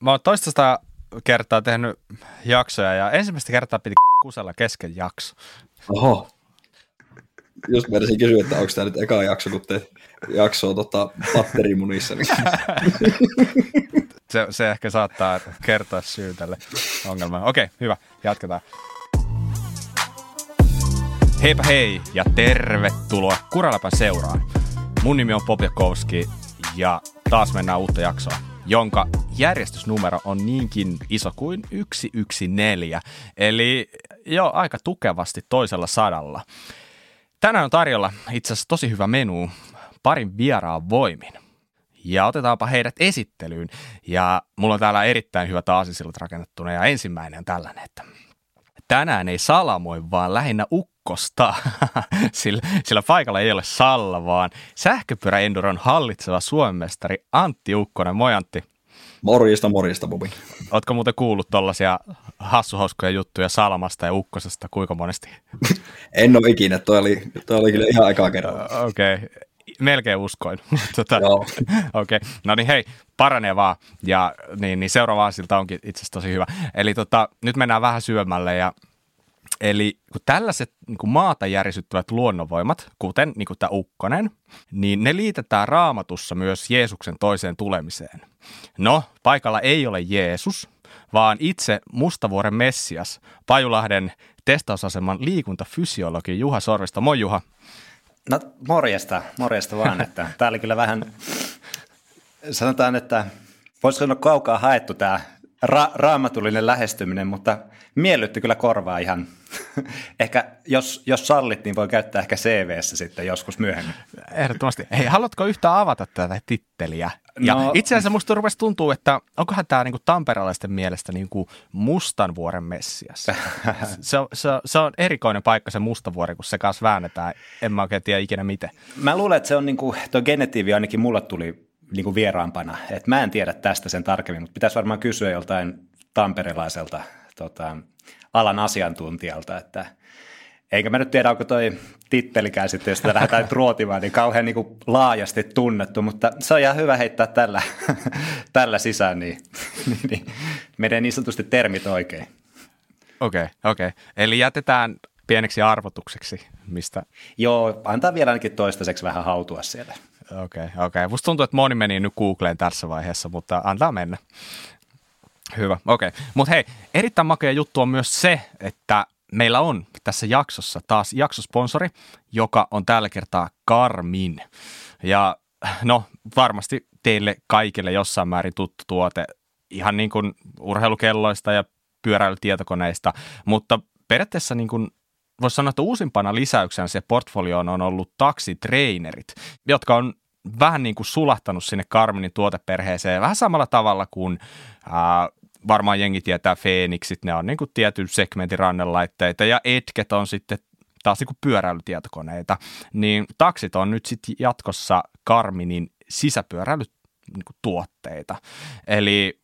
mä oon toista kertaa tehnyt jaksoja ja ensimmäistä kertaa piti kusella kesken jakso. Oho. Jos mä kysyä, että onko tämä nyt eka jakso, kun te jaksoa tota, batterimunissa. Niin... se, se, ehkä saattaa kertoa syy tälle ongelmalle. Okei, hyvä. Jatketaan. Heipä hei ja tervetuloa Kuraläpän seuraan. Mun nimi on Popjakowski ja taas mennään uutta jaksoa, jonka järjestysnumero on niinkin iso kuin 114, eli jo aika tukevasti toisella sadalla. Tänään on tarjolla itse asiassa tosi hyvä menu parin vieraan voimin. Ja otetaanpa heidät esittelyyn. Ja mulla on täällä erittäin hyvät aasisillat rakennettuna ja ensimmäinen on tällainen, että tänään ei salamoi, vaan lähinnä ukkosta, sillä, sillä paikalla ei ole Salla, vaan sähköpyöräenduron hallitseva suomestari Antti Ukkonen. Moi Antti. Morjesta, morjesta, Bobi. Ootko muuten kuullut tuollaisia hassuhauskoja juttuja Salmasta ja Ukkosesta kuinka monesti? en ole ikinä, toi oli, toi oli kyllä ihan aikaa kerran. Okei, okay. melkein uskoin. tota, Okei, okay. no niin hei, paranee vaan. Ja niin, niin seuraava siltä onkin itse asiassa tosi hyvä. Eli tota, nyt mennään vähän syömälle ja Eli kun tällaiset niin kuin maata järisyttävät luonnonvoimat, kuten niin kuin tämä ukkonen, niin ne liitetään raamatussa myös Jeesuksen toiseen tulemiseen. No, paikalla ei ole Jeesus, vaan itse Mustavuoren Messias, Pajulahden testausaseman liikuntafysiologi Juha Sorvista. Moi Juha. No morjesta, morjesta vaan, että tämä oli kyllä vähän, sanotaan, että voisiko olla kaukaa haettu tämä ra- raamatullinen lähestyminen, mutta miellytti kyllä korvaa ihan. ehkä jos, jos sallit, niin voi käyttää ehkä CVssä sitten joskus myöhemmin. Ehdottomasti. Hei, haluatko yhtään avata tätä titteliä? Ja no, itse asiassa musta rupesi tuntuu, että onkohan tämä niinku tamperalaisten mielestä niinku Mustanvuoren messias. se, on, se, se, on erikoinen paikka se Mustavuori, kun se kanssa väännetään. En mä oikein tiedä ikinä miten. Mä luulen, että se on niinku, tuo genetiivi ainakin mulle tuli niinku vieraampana. Et mä en tiedä tästä sen tarkemmin, mutta pitäisi varmaan kysyä joltain tamperelaiselta tota, alan asiantuntijalta, että eikä mä nyt tiedä, onko toi tittelikään sitten, jos sitä lähdetään ruotimaan, niin kauhean niin kuin laajasti tunnettu, mutta se on ihan hyvä heittää tällä, tällä sisään, niin, niin, niin menee niin sanotusti termit oikein. Okei, okay, okei. Okay. Eli jätetään pieneksi arvotukseksi, mistä... Joo, antaa vielä ainakin toistaiseksi vähän hautua siellä. Okei, okay, okei. Okay. Musta tuntuu, että moni meni nyt Googleen tässä vaiheessa, mutta antaa mennä. Hyvä, okei. Okay. Mutta hei, erittäin makea juttu on myös se, että meillä on tässä jaksossa taas jaksosponsori, joka on tällä kertaa Karmin. Ja no, varmasti teille kaikille jossain määrin tuttu tuote, ihan niin kuin urheilukelloista ja pyöräilytietokoneista, mutta periaatteessa niin kuin voisi sanoa, että uusimpana lisäyksenä se portfolioon on ollut taksitrainerit, jotka on vähän niin kuin sulahtanut sinne Karminin tuoteperheeseen vähän samalla tavalla kuin ää, varmaan jengi tietää Phoenixit, ne on niin kuin tietyn segmentin rannelaitteita ja Etket on sitten taas niin kuin pyöräilytietokoneita, niin taksit on nyt sitten jatkossa Karminin sisäpyöräilytuotteita. Eli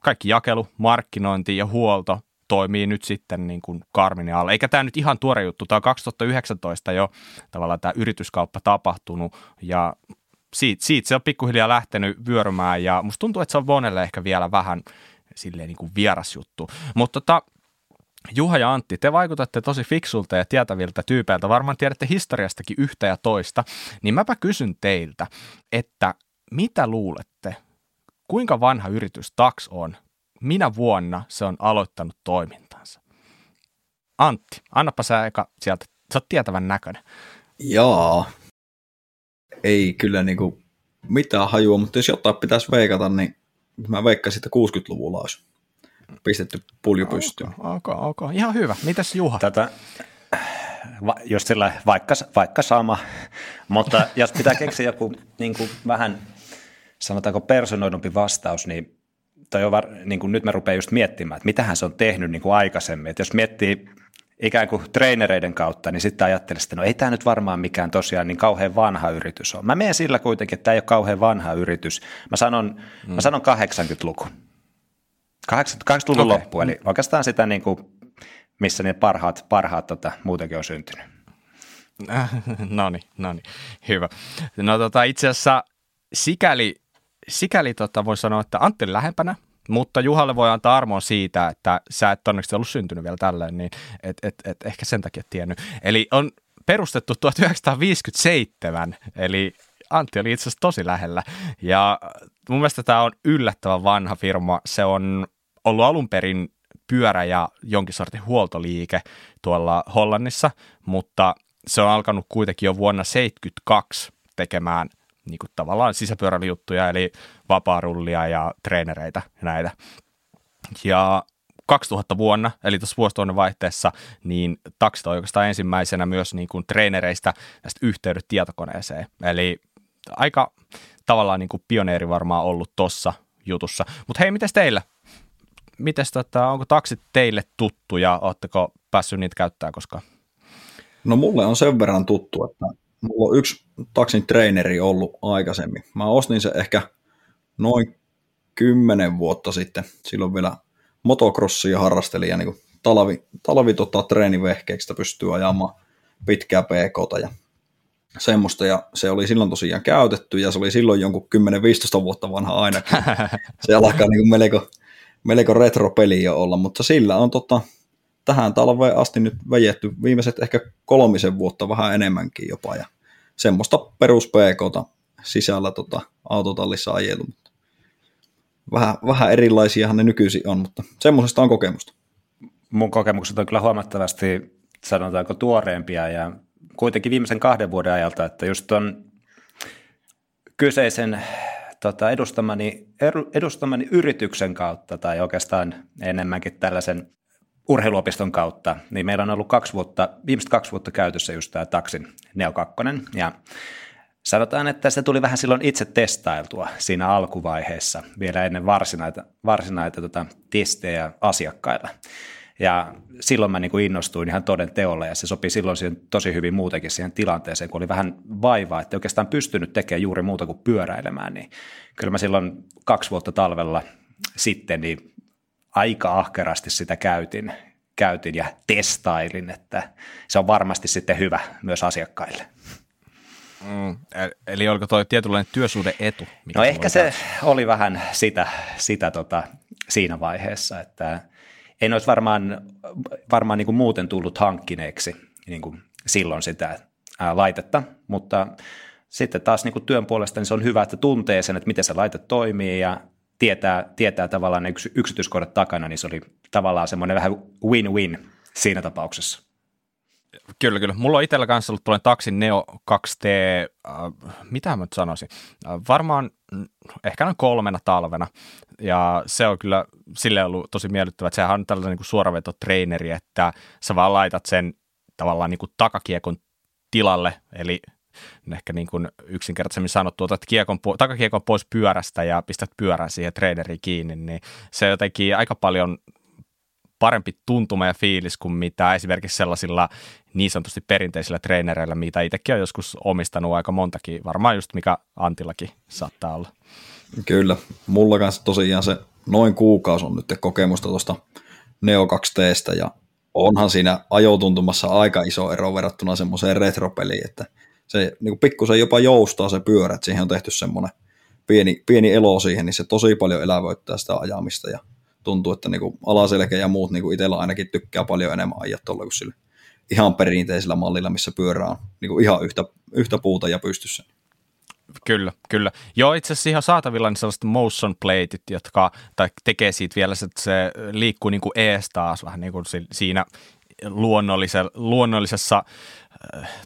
kaikki jakelu, markkinointi ja huolto toimii nyt sitten niin kuin Karminin alla. Eikä tämä nyt ihan tuore juttu, tämä on 2019 jo tavallaan tämä yrityskauppa tapahtunut ja siitä, siitä se on pikkuhiljaa lähtenyt vyörymään ja musta tuntuu, että se on Vonelle ehkä vielä vähän silleen niin kuin vieras juttu. Mutta tota, Juha ja Antti, te vaikutatte tosi fiksulta ja tietäviltä tyypeiltä, varmaan tiedätte historiastakin yhtä ja toista, niin mäpä kysyn teiltä, että mitä luulette, kuinka vanha yritys Tax on, minä vuonna se on aloittanut toimintansa? Antti, annapa sä eka sieltä, sä oot tietävän näköinen. Joo, ei kyllä niinku mitään hajua, mutta jos jotain pitäisi veikata, niin mä veikkasin, että 60-luvulla olisi pistetty pulju pystyyn. Okay, okay, okay. Ihan hyvä. Mitäs Juha? Tätä, va, just sillä vaikka, vaikka sama, mutta jos pitää keksiä joku niin kuin vähän, sanotaanko personoidumpi vastaus, niin, toi on var, niin kuin nyt mä rupean just miettimään, että mitähän se on tehnyt niin kuin aikaisemmin. Että jos miettii ikään kuin trainereiden kautta, niin sitten ajattelin, että no ei tämä nyt varmaan mikään tosiaan niin kauhean vanha yritys on. Mä menen sillä kuitenkin, että tämä ei ole kauhean vanha yritys. Mä sanon, mm. mä sanon 80-luku. 80-luvun okay. loppu, eli oikeastaan sitä niin kuin, missä ne parhaat, parhaat tota, muutenkin on syntynyt. no niin, no niin, hyvä. No tota, itse asiassa sikäli sikäli tota, voi sanoa, että Antti lähempänä, mutta Juhalle voi antaa armoa siitä, että sä et onneksi ollut syntynyt vielä tällöin, niin et, et, et ehkä sen takia tiennyt. Eli on perustettu 1957, eli Antti oli itse asiassa tosi lähellä. Ja mun mielestä tämä on yllättävän vanha firma. Se on ollut alun perin pyörä ja jonkin sortin huoltoliike tuolla Hollannissa, mutta se on alkanut kuitenkin jo vuonna 1972 tekemään niin kuin tavallaan sisäpyöräilyjuttuja, eli vapaarullia ja treenereitä ja näitä. Ja 2000 vuonna, eli tuossa vuosituhannen vaihteessa, niin taksit oikeastaan ensimmäisenä myös niin kuin treenereistä näistä yhteydet tietokoneeseen. Eli aika tavallaan niin kuin pioneeri varmaan ollut tossa jutussa. Mutta hei, miten teillä? Mites, tota, onko taksit teille tuttuja? Oletteko päässyt niitä käyttää koskaan? No mulle on sen verran tuttu, että mulla on yksi taksin treeneri ollut aikaisemmin. Mä ostin se ehkä noin kymmenen vuotta sitten. Silloin vielä motocrossia harrastelin ja niin talvi, talvi tota, treenivehkeeksi pystyy ajamaan pitkää pk ja semmoista, ja se oli silloin tosiaan käytetty, ja se oli silloin jonkun 10-15 vuotta vanha ainakin. Se alkaa niin kuin melko, melko retro-peli jo olla, mutta sillä on tota, tähän talveen asti nyt vejetty viimeiset ehkä kolmisen vuotta vähän enemmänkin jopa, ja semmoista perus sisällä tota, autotallissa ajelu. Vähän, vähän erilaisiahan ne nykyisin on, mutta semmoisesta on kokemusta. Mun kokemukset on kyllä huomattavasti, sanotaanko, tuoreempia ja kuitenkin viimeisen kahden vuoden ajalta, että just on kyseisen tota, edustamani, edustamani yrityksen kautta tai oikeastaan enemmänkin tällaisen urheiluopiston kautta, niin meillä on ollut kaksi vuotta, viimeiset kaksi vuotta käytössä just tämä Taksin Neo 2, ja sanotaan, että se tuli vähän silloin itse testailtua siinä alkuvaiheessa, vielä ennen varsinaita, varsinaita tota, testejä asiakkailla. Ja silloin mä niin innostuin ihan toden teolle ja se sopi silloin siihen tosi hyvin muutenkin siihen tilanteeseen, kun oli vähän vaivaa, että oikeastaan pystynyt tekemään juuri muuta kuin pyöräilemään, niin kyllä mä silloin kaksi vuotta talvella sitten niin aika ahkerasti sitä käytin, käytin ja testailin, että se on varmasti sitten hyvä myös asiakkaille. Mm, eli oliko tuo tietynlainen työsuhde etu? no ehkä se oli vähän sitä, sitä tota, siinä vaiheessa, että en olisi varmaan, varmaan niin kuin muuten tullut hankkineeksi niin kuin silloin sitä ää, laitetta, mutta sitten taas niin kuin työn puolesta niin se on hyvä, että tuntee sen, että miten se laite toimii ja tietää, tietää tavallaan ne yks, yksityiskohdat takana, niin se oli tavallaan semmoinen vähän win-win siinä tapauksessa. Kyllä, kyllä. Mulla on itsellä kanssa ollut tuollainen Taksin Neo 2T, äh, mitä mä nyt sanoisin, äh, varmaan mm, ehkä noin kolmena talvena. Ja se on kyllä sille ollut tosi miellyttävä, että sehän on tällainen niin kuin suoravetotreeneri, että sä vaan laitat sen tavallaan niin kuin takakiekon tilalle, eli ehkä niin kuin yksinkertaisemmin sanottu, otat kiekon, takakiekon pois pyörästä ja pistät pyörän siihen treeneriin kiinni, niin se jotenkin aika paljon parempi tuntuma ja fiilis kuin mitä esimerkiksi sellaisilla niin sanotusti perinteisillä treenereillä, mitä itsekin on joskus omistanut aika montakin, varmaan just mikä Antillakin saattaa olla. Kyllä, mulla kanssa tosiaan se noin kuukausi on nyt kokemusta tuosta Neo 2Tstä ja onhan siinä ajotuntumassa aika iso ero verrattuna semmoiseen retropeliin, että se niin pikkusen jopa joustaa se pyörä, että siihen on tehty semmoinen pieni, pieni elo siihen, niin se tosi paljon elävöittää sitä ajamista ja tuntuu, että niin alaselkä ja muut niin itsellä ainakin tykkää paljon enemmän ajaa tuolla kuin sillä ihan perinteisellä mallilla, missä pyörä on niin ihan yhtä, yhtä puuta ja pystyssä. Kyllä, kyllä. Joo, itse asiassa ihan saatavilla niin sellaiset motion plateit, jotka tai tekee siitä vielä, että se liikkuu niin kuin ees taas vähän niin kuin siinä luonnollisessa, luonnollisessa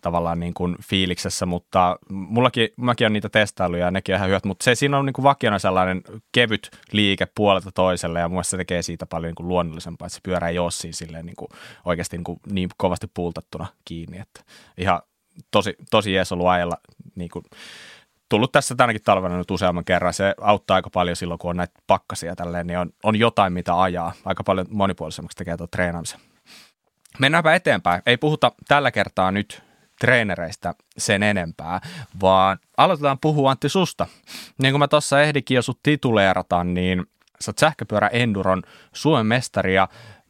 tavallaan niin kuin fiiliksessä, mutta mullakin, mäkin on niitä testailuja ja nekin on ihan hyvät, mutta se siinä on niin kuin vakiona sellainen kevyt liike puolelta toiselle ja mun se tekee siitä paljon niin kuin luonnollisempaa, että se pyörä ei ole siinä silleen niin kuin oikeasti niin, kuin niin kovasti puultattuna kiinni, että ihan tosi, tosi jees ollut ajella niin kuin, tullut tässä tänäkin talvena nyt useamman kerran. Se auttaa aika paljon silloin, kun on näitä pakkasia tälleen, niin on, on jotain, mitä ajaa. Aika paljon monipuolisemmaksi tekee tuo treenaamisen. Mennäänpä eteenpäin. Ei puhuta tällä kertaa nyt treenereistä sen enempää, vaan aloitetaan puhua Antti susta. Niin kuin mä tuossa ehdikin jo sut tituleerata, niin sä oot sähköpyörä Enduron Suomen mestari ja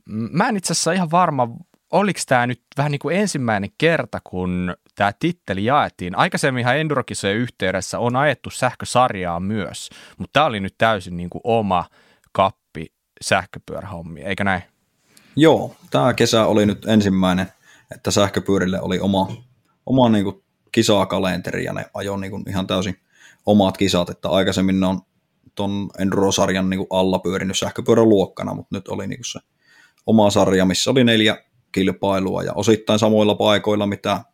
mä en itse asiassa ihan varma, oliko tämä nyt vähän niin kuin ensimmäinen kerta, kun tämä titteli jaettiin. Aikaisemminhan Endurokisojen yhteydessä on ajettu sähkösarjaa myös, mutta tämä oli nyt täysin niin kuin oma kappi sähköpyörähommi, eikö näin? Joo, tämä kesä oli nyt ensimmäinen, että sähköpyörille oli oma, oma niin kuin kisakalenteri ja ne ajoi niin kuin ihan täysin omat kisat, että aikaisemmin ne on ton Enduro-sarjan niin kuin alla pyörinyt sähköpyörän luokkana, mutta nyt oli niin kuin se oma sarja, missä oli neljä kilpailua ja osittain samoilla paikoilla, mitä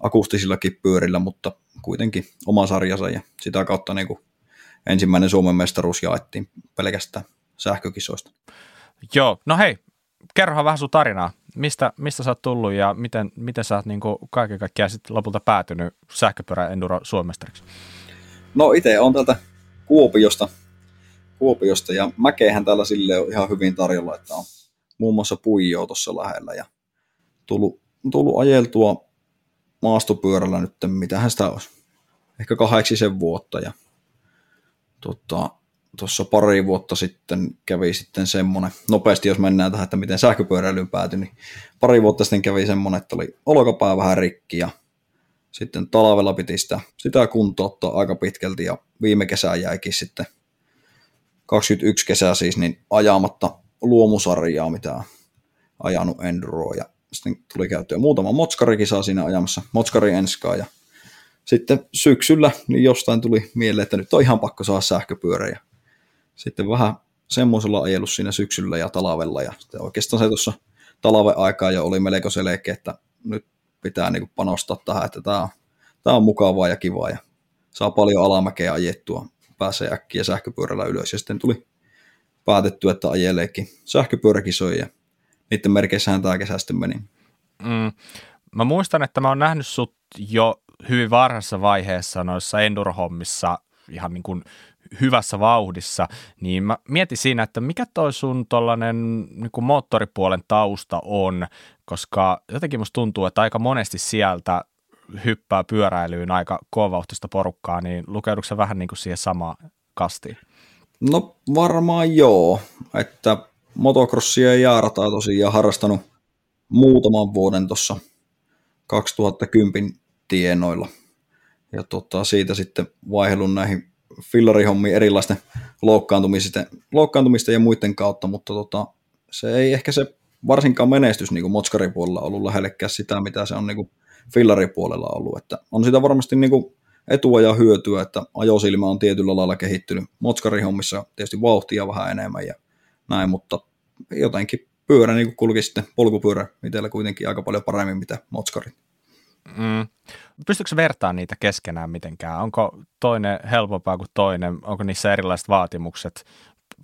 akustisillakin pyörillä, mutta kuitenkin oma sarjansa ja sitä kautta niin kuin ensimmäinen Suomen mestaruus jaettiin pelkästään sähkökisoista. Joo, no hei, kerrohan vähän sun tarinaa. Mistä, mistä sä oot tullut ja miten, miten sä oot niin kuin kaiken kaikkiaan sitten lopulta päätynyt sähköpyörä Enduro Suomestariksi? No itse on täältä Kuopiosta, Kuopiosta ja mäkehän täällä sille on ihan hyvin tarjolla, että on muun muassa Puijoa tuossa lähellä ja tullut, tullut ajeltua maastopyörällä nyt, mitähän sitä olisi, ehkä kahdeksisen vuotta ja tota, tuossa pari vuotta sitten kävi sitten semmoinen, nopeasti jos mennään tähän, että miten sähköpyöräilyyn päätyi, niin pari vuotta sitten kävi semmoinen, että oli olkapää vähän rikki ja sitten talvella piti sitä, sitä kuntouttaa aika pitkälti ja viime kesä jäikin sitten 21 kesää siis niin ajamatta luomusarjaa, mitä ajanut Enduroa ja sitten tuli käyttöön muutama Motskari-kisa siinä ajamassa, Motskari enskaa ja sitten syksyllä niin jostain tuli mieleen, että nyt on ihan pakko saada sähköpyörä ja sitten vähän semmoisella ajellut siinä syksyllä ja talvella ja sitten oikeastaan se tuossa talven aikaa jo oli melko selkeä, että nyt pitää niin panostaa tähän, että tämä on, tämä on mukavaa ja kivaa ja saa paljon alamäkeä ajettua, pääsee äkkiä sähköpyörällä ylös ja sitten tuli päätetty, että ajeleekin sähköpyöräkisoja ja niiden merkeissähän tämä kesä sitten meni. Mm. Mä muistan, että mä oon nähnyt sut jo hyvin varhaisessa vaiheessa noissa enduro-hommissa ihan niin kuin hyvässä vauhdissa, niin mä mietin siinä, että mikä toi sun tollanen niin moottoripuolen tausta on, koska jotenkin musta tuntuu, että aika monesti sieltä hyppää pyöräilyyn aika kovauhtista porukkaa, niin lukeudutko vähän niin kuin siihen samaan kastiin? No varmaan joo, että motocrossia ja jaarataa tosiaan harrastanut muutaman vuoden tuossa 2010 tienoilla. Ja tota, siitä sitten vaihdelun näihin fillarihommiin erilaisten loukkaantumisten, loukkaantumisten ja muiden kautta, mutta tota, se ei ehkä se varsinkaan menestys niin motskaripuolella ollut lähellekään sitä, mitä se on niin fillaripuolella ollut. Että on sitä varmasti niin kuin etua ja hyötyä, että ajosilmä on tietyllä lailla kehittynyt. Motskarihommissa tietysti vauhtia vähän enemmän ja näin, mutta jotenkin pyörä niin kulki sitten polkupyörä itsellä kuitenkin aika paljon paremmin mitä Motskari. Mm. Pystyykö vertaamaan niitä keskenään mitenkään? Onko toinen helpompaa kuin toinen? Onko niissä erilaiset vaatimukset?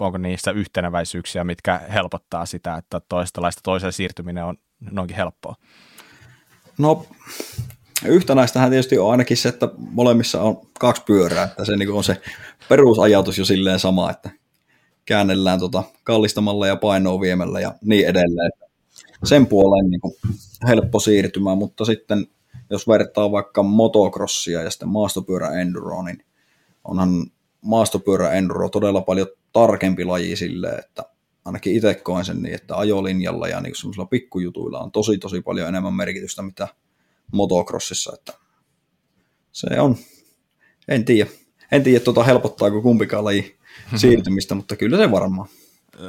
Onko niissä yhteneväisyyksiä, mitkä helpottaa sitä, että toista laista toiseen siirtyminen on noinkin helppoa? No yhtenäistähän tietysti on ainakin se, että molemmissa on kaksi pyörää, että se niin on se perusajatus jo silleen sama, että käännellään tota kallistamalla ja painoa viemällä ja niin edelleen. Sen puoleen niin helppo siirtymä, mutta sitten jos vertaa vaikka motocrossia ja sitten maastopyörä enduro, niin onhan maastopyörä enduro todella paljon tarkempi laji silleen, että ainakin itse koen sen niin, että ajolinjalla ja niin semmoisilla pikkujutuilla on tosi tosi paljon enemmän merkitystä, mitä motocrossissa, että se on, en tiedä, en tiedä tuota helpottaako kumpikaan laji siirtymistä, mutta kyllä se varmaan.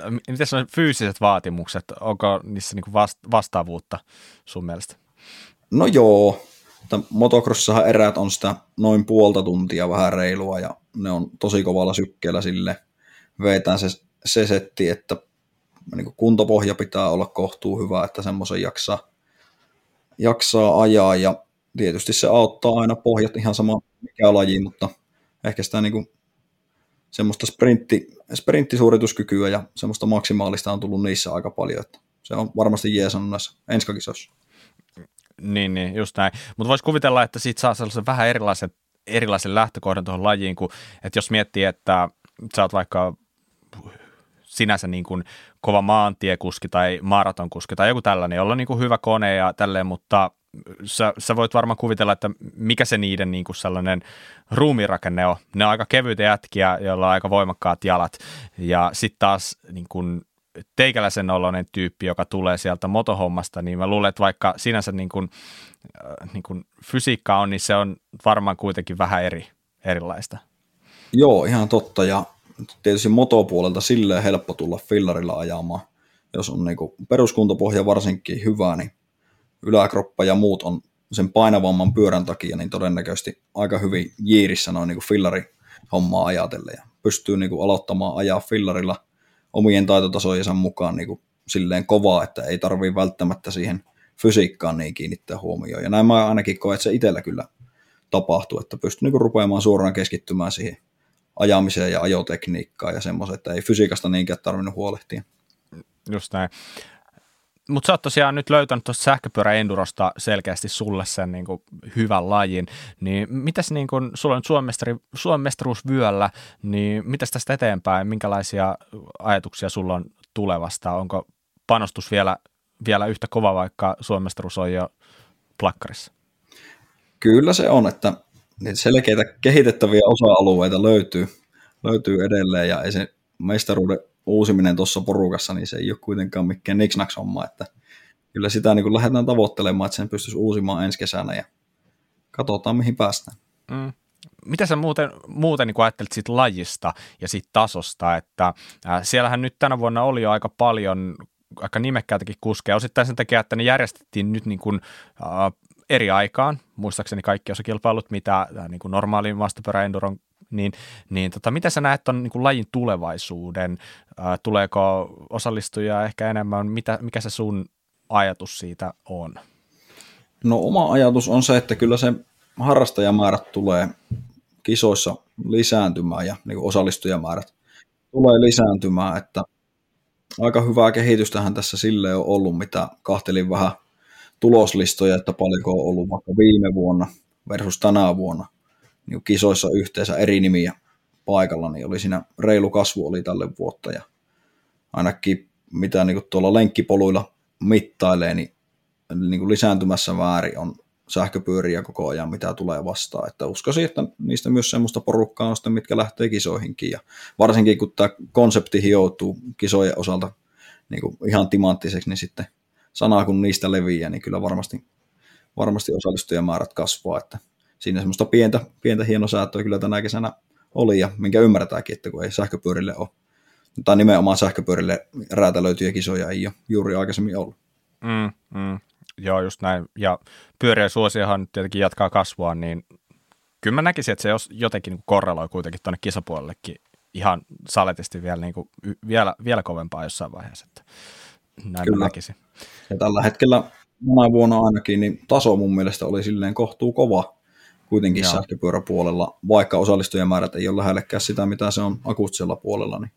Miten on fyysiset vaatimukset, onko niissä niinku vastaavuutta sun mielestä? No joo, motocrossissahan eräät on sitä noin puolta tuntia vähän reilua ja ne on tosi kovalla sykkeellä sille vetään se, se setti, että niin kuntopohja pitää olla kohtuu hyvä, että semmoisen jaksaa jaksaa ajaa ja tietysti se auttaa aina pohjat ihan sama mikä laji, mutta ehkä sitä niin kuin semmoista sprintti, sprinttisuorituskykyä ja semmoista maksimaalista on tullut niissä aika paljon, että se on varmasti jeesannut näissä enskakisoissa. Niin, niin, just näin. Mutta voisi kuvitella, että siitä saa sellaisen vähän erilaisen, erilaisen lähtökohdan tuohon lajiin, kun, että jos miettii, että sä oot vaikka sinänsä niin kuin kova maantiekuski tai maratonkuski tai joku tällainen, jolla on niin kuin hyvä kone ja tälleen, mutta sä, sä voit varmaan kuvitella, että mikä se niiden niin kuin sellainen ruumirakenne on. Ne on aika kevyitä jätkiä, joilla on aika voimakkaat jalat ja sitten taas niin kuin teikäläisen oloinen tyyppi, joka tulee sieltä motohommasta, niin mä luulen, että vaikka sinänsä niin kuin, äh, niin kuin fysiikka on, niin se on varmaan kuitenkin vähän eri, erilaista. Joo, ihan totta. Ja tietysti motopuolelta silleen helppo tulla fillarilla ajamaan. Jos on niin peruskuntopohja varsinkin hyvä, niin yläkroppa ja muut on sen painavamman pyörän takia, niin todennäköisesti aika hyvin jiirissä noin niin fillari hommaa ajatellen. Ja pystyy niin kuin aloittamaan ajaa fillarilla omien taitotasojensa mukaan niin kuin silleen kovaa, että ei tarvii välttämättä siihen fysiikkaan niin kiinnittää huomioon. Ja näin mä ainakin koen, että se itsellä kyllä tapahtuu, että pystyy niin rupeamaan suoraan keskittymään siihen ajamiseen ja ajotekniikkaan ja semmoisen, että ei fysiikasta niinkään tarvinnut huolehtia. Just näin. Mutta sä oot tosiaan nyt löytänyt tuosta sähköpyöräendurosta selkeästi sulle sen niin kuin, hyvän lajin, niin mitäs niin kuin, sulla on nyt Suomen, niin mitäs tästä eteenpäin, minkälaisia ajatuksia sulla on tulevasta, onko panostus vielä, vielä yhtä kova, vaikka Suomen on jo plakkarissa? Kyllä se on, että selkeitä kehitettäviä osa-alueita löytyy, löytyy edelleen ja ei se mestaruuden uusiminen tuossa porukassa, niin se ei ole kuitenkaan mikään niksnaks homma, että kyllä sitä niin kuin lähdetään tavoittelemaan, että sen pystyisi uusimaan ensi kesänä ja katsotaan mihin päästään. Mm. Mitä sä muuten, muuten niin ajattelit siitä lajista ja siitä tasosta, että äh, siellähän nyt tänä vuonna oli jo aika paljon aika nimekkäitäkin kuskeja, osittain sen takia, että ne järjestettiin nyt niin kuin, äh, eri aikaan, muistaakseni kaikki osakilpailut, mitä äh, niin kuin normaalin niin, niin tota, mitä sä näet on niin lajin tulevaisuuden? Ää, tuleeko osallistujia ehkä enemmän? Mitä, mikä se sun ajatus siitä on? No oma ajatus on se, että kyllä se harrastajamäärät tulee kisoissa lisääntymään ja niin osallistujamäärät tulee lisääntymään, että aika hyvää kehitystähän tässä sille on ollut, mitä kahtelin vähän tuloslistoja, että paljonko on ollut vaikka viime vuonna versus tänä vuonna niin kisoissa yhteensä eri nimiä paikalla, niin oli siinä reilu kasvu oli tälle vuotta ja ainakin mitä niin kuin tuolla lenkkipoluilla mittailee, niin, niin kuin lisääntymässä määrin on sähköpyöriä koko ajan, mitä tulee vastaan. Että uskoisin, että niistä myös semmoista porukkaa on sitten, mitkä lähtee kisoihinkin. Ja varsinkin kun tämä konsepti hioutuu kisojen osalta niin kuin ihan timanttiseksi, niin sitten sanaa kun niistä leviää, niin kyllä varmasti, varmasti osallistujamäärät kasvaa. Että siinä semmoista pientä, pientä hienosäätöä kyllä tänä kesänä oli, ja minkä ymmärretäänkin, että kun ei sähköpyörille ole, tai nimenomaan sähköpyörille räätälöityjä kisoja ei ole juuri aikaisemmin ollut. Mm, mm. Joo, just näin. Ja pyöriä suosiohan nyt tietenkin jatkaa kasvua, niin kyllä mä näkisin, että se jotenkin niin korreloi kuitenkin tuonne kisapuolellekin ihan saletisti vielä, niin kuin, vielä, vielä kovempaa jossain vaiheessa. Että näin kyllä. mä näkisin. Ja tällä hetkellä tänä vuonna ainakin, niin taso mun mielestä oli silleen kohtuu kova kuitenkin Joo. sähköpyöräpuolella, vaikka osallistujamäärät ei ole lähellekään sitä, mitä se on akustisella puolella, niin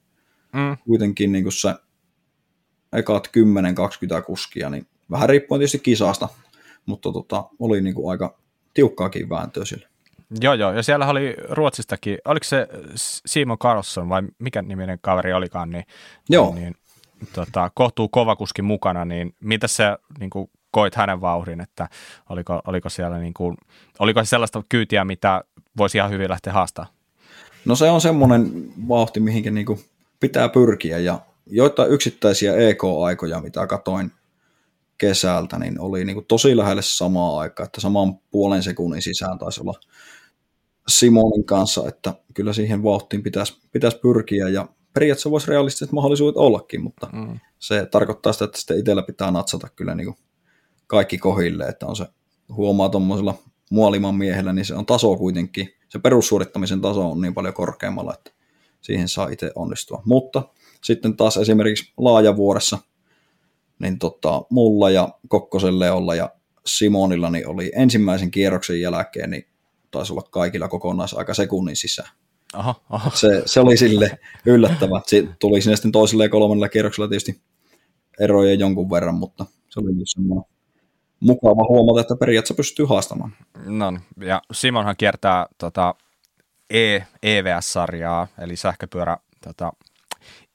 mm. kuitenkin niin se ekat 10-20 kuskia, niin vähän riippuen tietysti kisasta, mutta tota, oli niin kuin aika tiukkaakin vääntöä sille. Joo, joo, ja siellä oli Ruotsistakin, oliko se Simon Carlson vai mikä niminen kaveri olikaan, niin, joo. niin, tota, kohtuu kova kuski mukana, niin mitä se niin kuin, koit hänen vauhdin, että oliko, oliko siellä niin kuin, oliko se sellaista kyytiä, mitä voisi ihan hyvin lähteä haastamaan? No se on semmoinen vauhti, mihinkä niin kuin pitää pyrkiä ja joitain yksittäisiä EK-aikoja, mitä katoin kesältä, niin oli niin kuin tosi lähelle samaa aikaa, että saman puolen sekunnin sisään taisi olla Simonin kanssa, että kyllä siihen vauhtiin pitäisi, pitäisi pyrkiä ja periaatteessa voisi realistiset mahdollisuudet ollakin, mutta mm. se tarkoittaa sitä, että sitten itsellä pitää natsata kyllä niin kuin kaikki kohille, että on se huomaa tuommoisella muoliman miehellä, niin se on taso kuitenkin, se perussuorittamisen taso on niin paljon korkeammalla, että siihen saa itse onnistua. Mutta sitten taas esimerkiksi laajavuoressa, niin tota, mulla ja Kokkosen Leolla ja Simonilla niin oli ensimmäisen kierroksen jälkeen, niin taisi olla kaikilla kokonaisaika sekunnin sisään. Aha, aha. Se, se oli sille yllättävä. Se tuli sinne sitten toiselle ja kolmannella kierroksella tietysti eroja jonkun verran, mutta se oli myös semmoinen mukava huomata, että periaatteessa pystyy haastamaan. No ja Simonhan kiertää tota, e, EVS-sarjaa, eli sähköpyörä tota,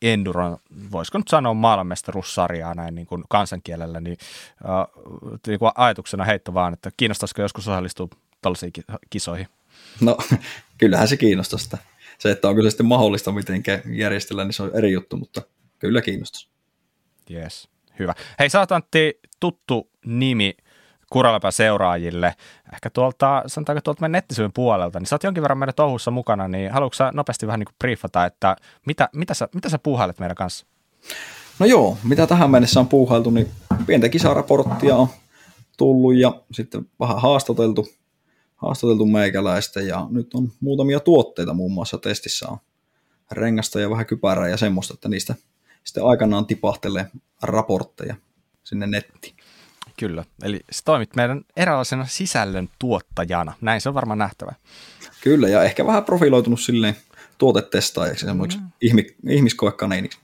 Enduron, voisiko nyt sanoa maailmanmestaruussarjaa näin niin kuin kansankielellä, niin, äh, niin kuin ajatuksena heitto vaan, että kiinnostaisiko joskus osallistua tällaisiin kisoihin? No, kyllähän se kiinnostaa sitä. Se, että onko se sitten mahdollista miten järjestellä, niin se on eri juttu, mutta kyllä kiinnostaa. Yes, hyvä. Hei, sä oot Antti tuttu nimi Kuraläpä seuraajille, ehkä tuolta, sanotaanko tuolta meidän nettisivujen puolelta, niin sä oot jonkin verran meidän touhussa mukana, niin haluatko sä nopeasti vähän niin kuin briefata, että mitä, mitä, sä, mitä sä puuhailet meidän kanssa? No joo, mitä tähän mennessä on puuhailtu, niin pientä kisaraporttia on tullut ja sitten vähän haastateltu, haastateltu meikäläistä ja nyt on muutamia tuotteita muun muassa testissä on rengasta ja vähän kypärää ja semmoista, että niistä sitten aikanaan tipahtelee raportteja sinne nettiin. Kyllä, eli sä toimit meidän eräänlaisena sisällön tuottajana, näin se on varmaan nähtävä. Kyllä, ja ehkä vähän profiloitunut silleen tuotetestaajaksi, semmoiksi mm. ihmi, ihmiskoekaniiniksi.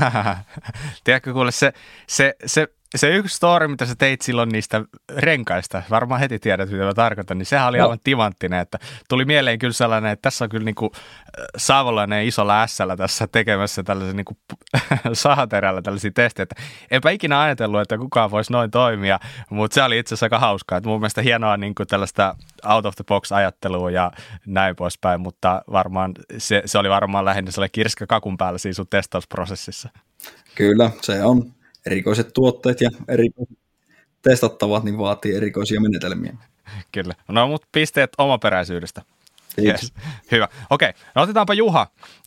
Tiedätkö, kuule, se, se, se se yksi story, mitä sä teit silloin niistä renkaista, varmaan heti tiedät, mitä mä tarkoitan, niin sehän oli no. aivan timanttinen, että tuli mieleen kyllä sellainen, että tässä on kyllä niinku äh, saavolainen iso lässällä tässä tekemässä tällaisen niinku sahaterällä tällaisia testejä, että enpä ikinä ajatellut, että kukaan voisi noin toimia, mutta se oli itse asiassa aika hauskaa, että mun mielestä hienoa niinku tällaista out of the box ajattelua ja näin poispäin, mutta varmaan se, se oli varmaan lähinnä sellainen kirska kakun päällä siinä sun testausprosessissa. Kyllä, se on erikoiset tuotteet ja erikoiset testattavat, niin vaatii erikoisia menetelmiä. Kyllä. No, mutta pisteet omaperäisyydestä. Yes. Hyvä. Okei, no otetaanpa Juha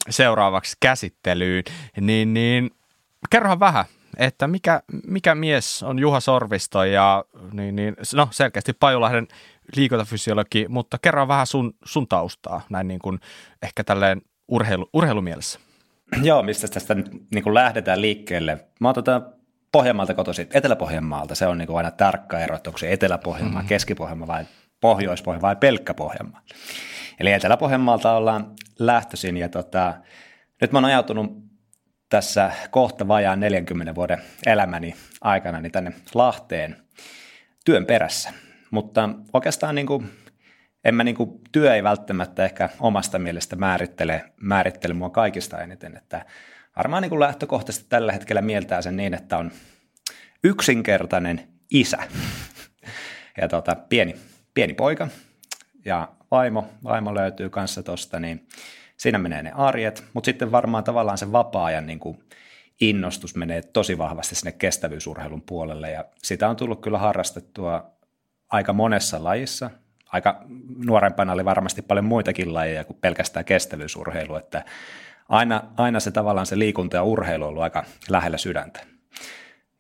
seuraavaksi käsittelyyn. Niin, niin kerrohan vähän, että mikä, mikä mies on Juha Sorvisto ja niin, niin, no selkeästi Pajulahden liikuntafysiologi, mutta kerro vähän sun, sun taustaa näin niin kuin ehkä tälleen urheilu, urheilumielessä. Joo, mistä tästä nyt niin kuin lähdetään liikkeelle. Mä oon tota Pohjanmaalta kotoisin, Etelä-Pohjanmaalta. Se on niin kuin aina tarkka ero, että onko se Etelä-Pohjanmaa, mm. Keski-Pohjanmaa vai Pohjois-Pohjanmaa vai pelkkä Pohjanmaa. Eli Etelä-Pohjanmaalta ollaan lähtöisin ja tota, nyt mä oon ajautunut tässä kohta vajaan 40 vuoden elämäni aikana niin tänne Lahteen työn perässä. Mutta oikeastaan niin kuin, en mä niin kuin, työ ei välttämättä ehkä omasta mielestä määrittele, määrittele mua kaikista eniten, että varmaan niin kuin lähtökohtaisesti tällä hetkellä mieltää sen niin, että on yksinkertainen isä. Ja tota, pieni, pieni poika. Ja vaimo, vaimo löytyy kanssa tuosta, niin siinä menee ne arjet, mutta sitten varmaan tavallaan se vapaa-ajan niin kuin innostus menee tosi vahvasti sinne kestävyysurheilun puolelle. Ja sitä on tullut kyllä harrastettua aika monessa lajissa. Aika nuorempana oli varmasti paljon muitakin lajeja kuin pelkästään kestävyysurheilu, että aina, aina se tavallaan se liikunta ja urheilu on ollut aika lähellä sydäntä.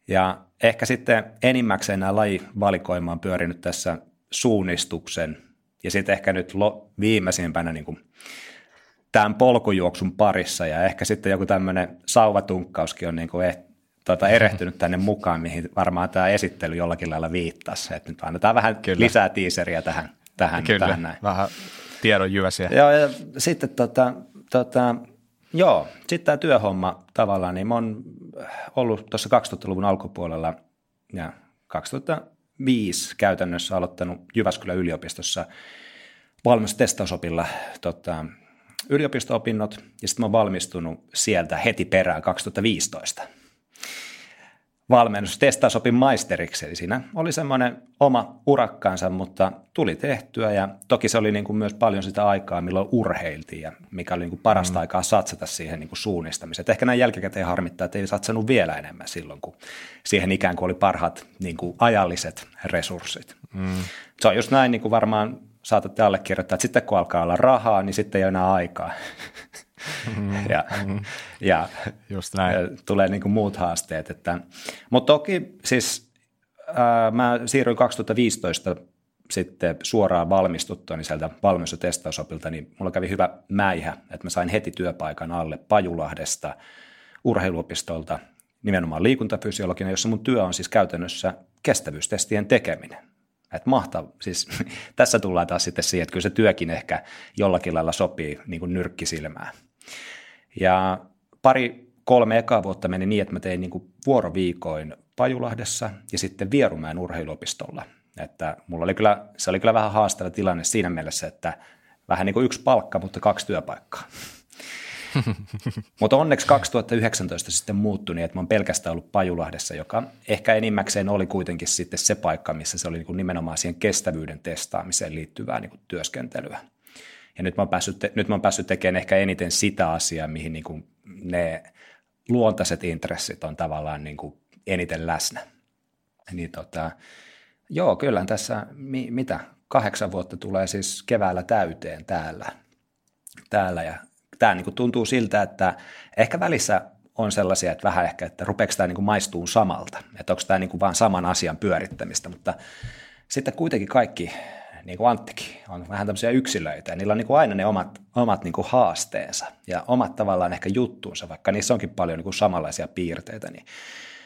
Ja ehkä sitten enimmäkseen nämä lajivalikoima on pyörinyt tässä suunnistuksen ja sitten ehkä nyt lo, viimeisimpänä niin kuin tämän polkujuoksun parissa ja ehkä sitten joku tämmöinen sauvatunkkauskin on niin kuin eh, tuota, erehtynyt tänne mukaan, mihin varmaan tämä esittely jollakin lailla viittasi. Että nyt annetaan vähän Kyllä. lisää tiiseriä tähän, tähän, Kyllä. tähän näin. vähän tiedon jyväsiä. Joo, ja sitten tota, tota, Joo, sitten tämä työhomma tavallaan, niin mä oon ollut tuossa 2000-luvun alkupuolella ja 2005 käytännössä aloittanut Jyväskylän yliopistossa valmistustestausopilla tota, yliopisto-opinnot. Ja sitten mä oon valmistunut sieltä heti perään 2015 valmennus testausopin maisteriksi, eli siinä oli semmoinen oma urakkaansa, mutta tuli tehtyä ja toki se oli niin kuin myös paljon sitä aikaa, milloin urheiltiin ja mikä oli niin kuin parasta mm. aikaa satsata siihen niin kuin suunnistamiseen. Et ehkä näin jälkikäteen harmittaa, että ei satsannut vielä enemmän silloin, kun siihen ikään kuin oli parhaat niin kuin ajalliset resurssit. Mm. Se on just näin, niin kuin varmaan saatatte allekirjoittaa, että sitten kun alkaa olla rahaa, niin sitten ei ole enää aikaa. Mm, ja, mm. ja Just näin. tulee niin kuin muut haasteet. Että, mutta toki siis ää, mä siirryin 2015 sitten suoraan valmistuttua niin sieltä valmennus- ja testausopilta, niin mulla kävi hyvä mäihä, että mä sain heti työpaikan alle Pajulahdesta urheiluopistolta nimenomaan liikuntafysiologina, jossa mun työ on siis käytännössä kestävyystestien tekeminen. Että mahtava. Siis, tässä tullaan taas sitten siihen, että kyllä se työkin ehkä jollakin lailla sopii niin kuin nyrkkisilmään. Ja pari, kolme ekaa vuotta meni niin, että mä tein niin kuin vuoroviikoin Pajulahdessa ja sitten Vierumäen urheiluopistolla. Että mulla oli kyllä, se oli kyllä vähän haastava tilanne siinä mielessä, että vähän niin kuin yksi palkka, mutta kaksi työpaikkaa. Mutta onneksi 2019 sitten muuttui niin, että mä oon pelkästään ollut Pajulahdessa, joka ehkä enimmäkseen oli kuitenkin sitten se paikka, missä se oli niin kuin nimenomaan siihen kestävyyden testaamiseen liittyvää niin kuin työskentelyä. Ja nyt mä, oon päässyt, te- nyt mä oon päässyt tekemään ehkä eniten sitä asiaa, mihin niin kuin ne luontaiset intressit on tavallaan niin kuin eniten läsnä. Niin tota, joo, kyllä tässä, mi, mitä, kahdeksan vuotta tulee siis keväällä täyteen täällä. täällä ja tämä niin kuin tuntuu siltä, että ehkä välissä on sellaisia, että vähän ehkä, että rupeeko tämä niin kuin maistuu samalta, että onko tämä niin kuin vaan saman asian pyörittämistä, mutta sitten kuitenkin kaikki, niin kuin Anttikin, on vähän tämmöisiä yksilöitä, ja niillä on niin kuin aina ne omat, omat niin kuin haasteensa ja omat tavallaan ehkä juttuunsa, vaikka niissä onkin paljon niin kuin samanlaisia piirteitä, niin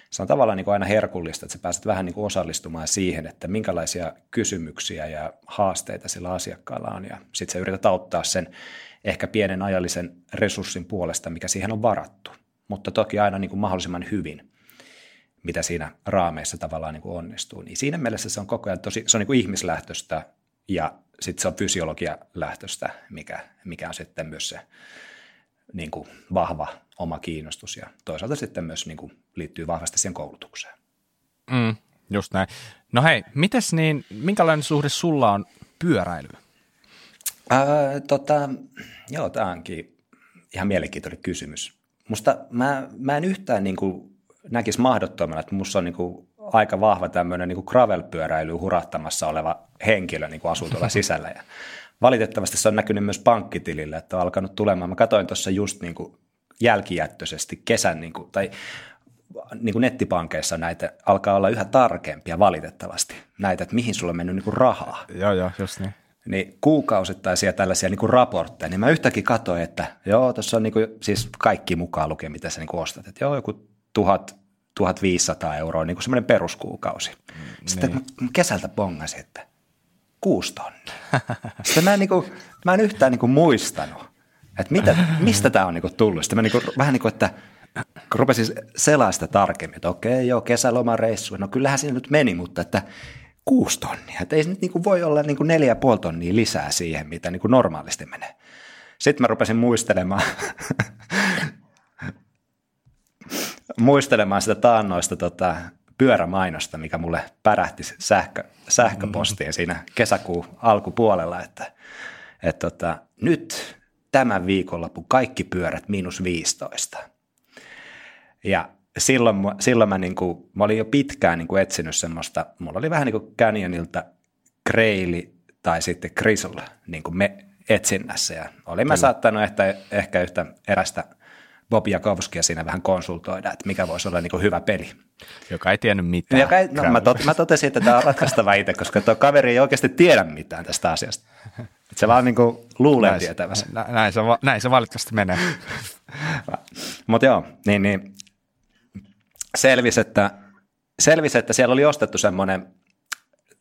se on tavallaan niin kuin aina herkullista, että sä pääset vähän niin kuin osallistumaan siihen, että minkälaisia kysymyksiä ja haasteita sillä asiakkaalla on, ja sitten sä yrität auttaa sen ehkä pienen ajallisen resurssin puolesta, mikä siihen on varattu, mutta toki aina niin kuin mahdollisimman hyvin, mitä siinä raameissa tavallaan niin kuin onnistuu. Niin siinä mielessä se on koko ajan tosi, se on niin kuin ihmislähtöistä ja sitten se on fysiologialähtöistä, mikä, mikä on sitten myös se niin kuin vahva oma kiinnostus ja toisaalta sitten myös niin kuin liittyy vahvasti siihen koulutukseen. Mm, just näin. No hei, mites niin, minkälainen suhde sulla on pyöräilyyn? Ää, tota, joo, tämä onkin ihan mielenkiintoinen kysymys. Musta mä, mä en yhtään niin kuin näkisi mahdottomana, että musta on niin kuin aika vahva tämmöinen niin gravel-pyöräily hurahtamassa oleva henkilö niin kuin asuu tuolla sisällä. Ja valitettavasti se on näkynyt myös pankkitilillä, että on alkanut tulemaan. Mä katsoin tuossa just niin kuin jälkijättöisesti kesän, niin kuin, tai niin kuin nettipankeissa näitä alkaa olla yhä tarkempia valitettavasti. Näitä, että mihin sulla on mennyt niin kuin rahaa. Joo, joo, just niin. Niin kuukausittaisia tällaisia niin kuin raportteja, niin mä yhtäkkiä katsoin, että joo, tuossa on niin kuin, siis kaikki mukaan lukee, mitä sä niin kuin ostat. Että joo, joku tuhat, 1500 euroa, niin kuin semmoinen peruskuukausi. Sitten niin. kesältä bongasin, että kuusi tonnia. Sitten mä en, niin kuin, mä en yhtään niin kuin muistanut, että mitä, mistä tämä on niin kuin tullut. Sitten mä niin kuin, vähän niin kuin, että kun rupesin selaa sitä tarkemmin, että okei, joo, kesälomareissu, no kyllähän siinä nyt meni, mutta että kuusi tonnia, että ei se nyt niin kuin voi olla niin kuin neljä ja puoli tonnia lisää siihen, mitä niin kuin normaalisti menee. Sitten mä rupesin muistelemaan, muistelemaan sitä taannoista tota, pyörämainosta, mikä mulle pärähti sähkö, sähköpostiin siinä kesäkuun alkupuolella, että, että tota, nyt tämän viikonloppu kaikki pyörät miinus 15. Ja silloin, silloin mä, niin kuin, mä olin jo pitkään niin kuin etsinyt semmoista, mulla oli vähän niin kuin Canyonilta Graili tai sitten Grizzle niin kuin me etsinnässä ja olin mä saattanut ehkä, ehkä yhtä erästä Bob Jakowskia siinä vähän konsultoida, että mikä voisi olla niin kuin hyvä peli. Joka ei tiennyt mitään. Joka ei, no, mä, tot, mä totesin, että tämä on ratkaistava itse, koska tuo kaveri ei oikeasti tiedä mitään tästä asiasta. Se vaan niin kuin luulee näin, tietävänsä. Näin se, näin se valitettavasti menee. Mutta joo, niin, niin selvisi, että, selvisi, että siellä oli ostettu semmoinen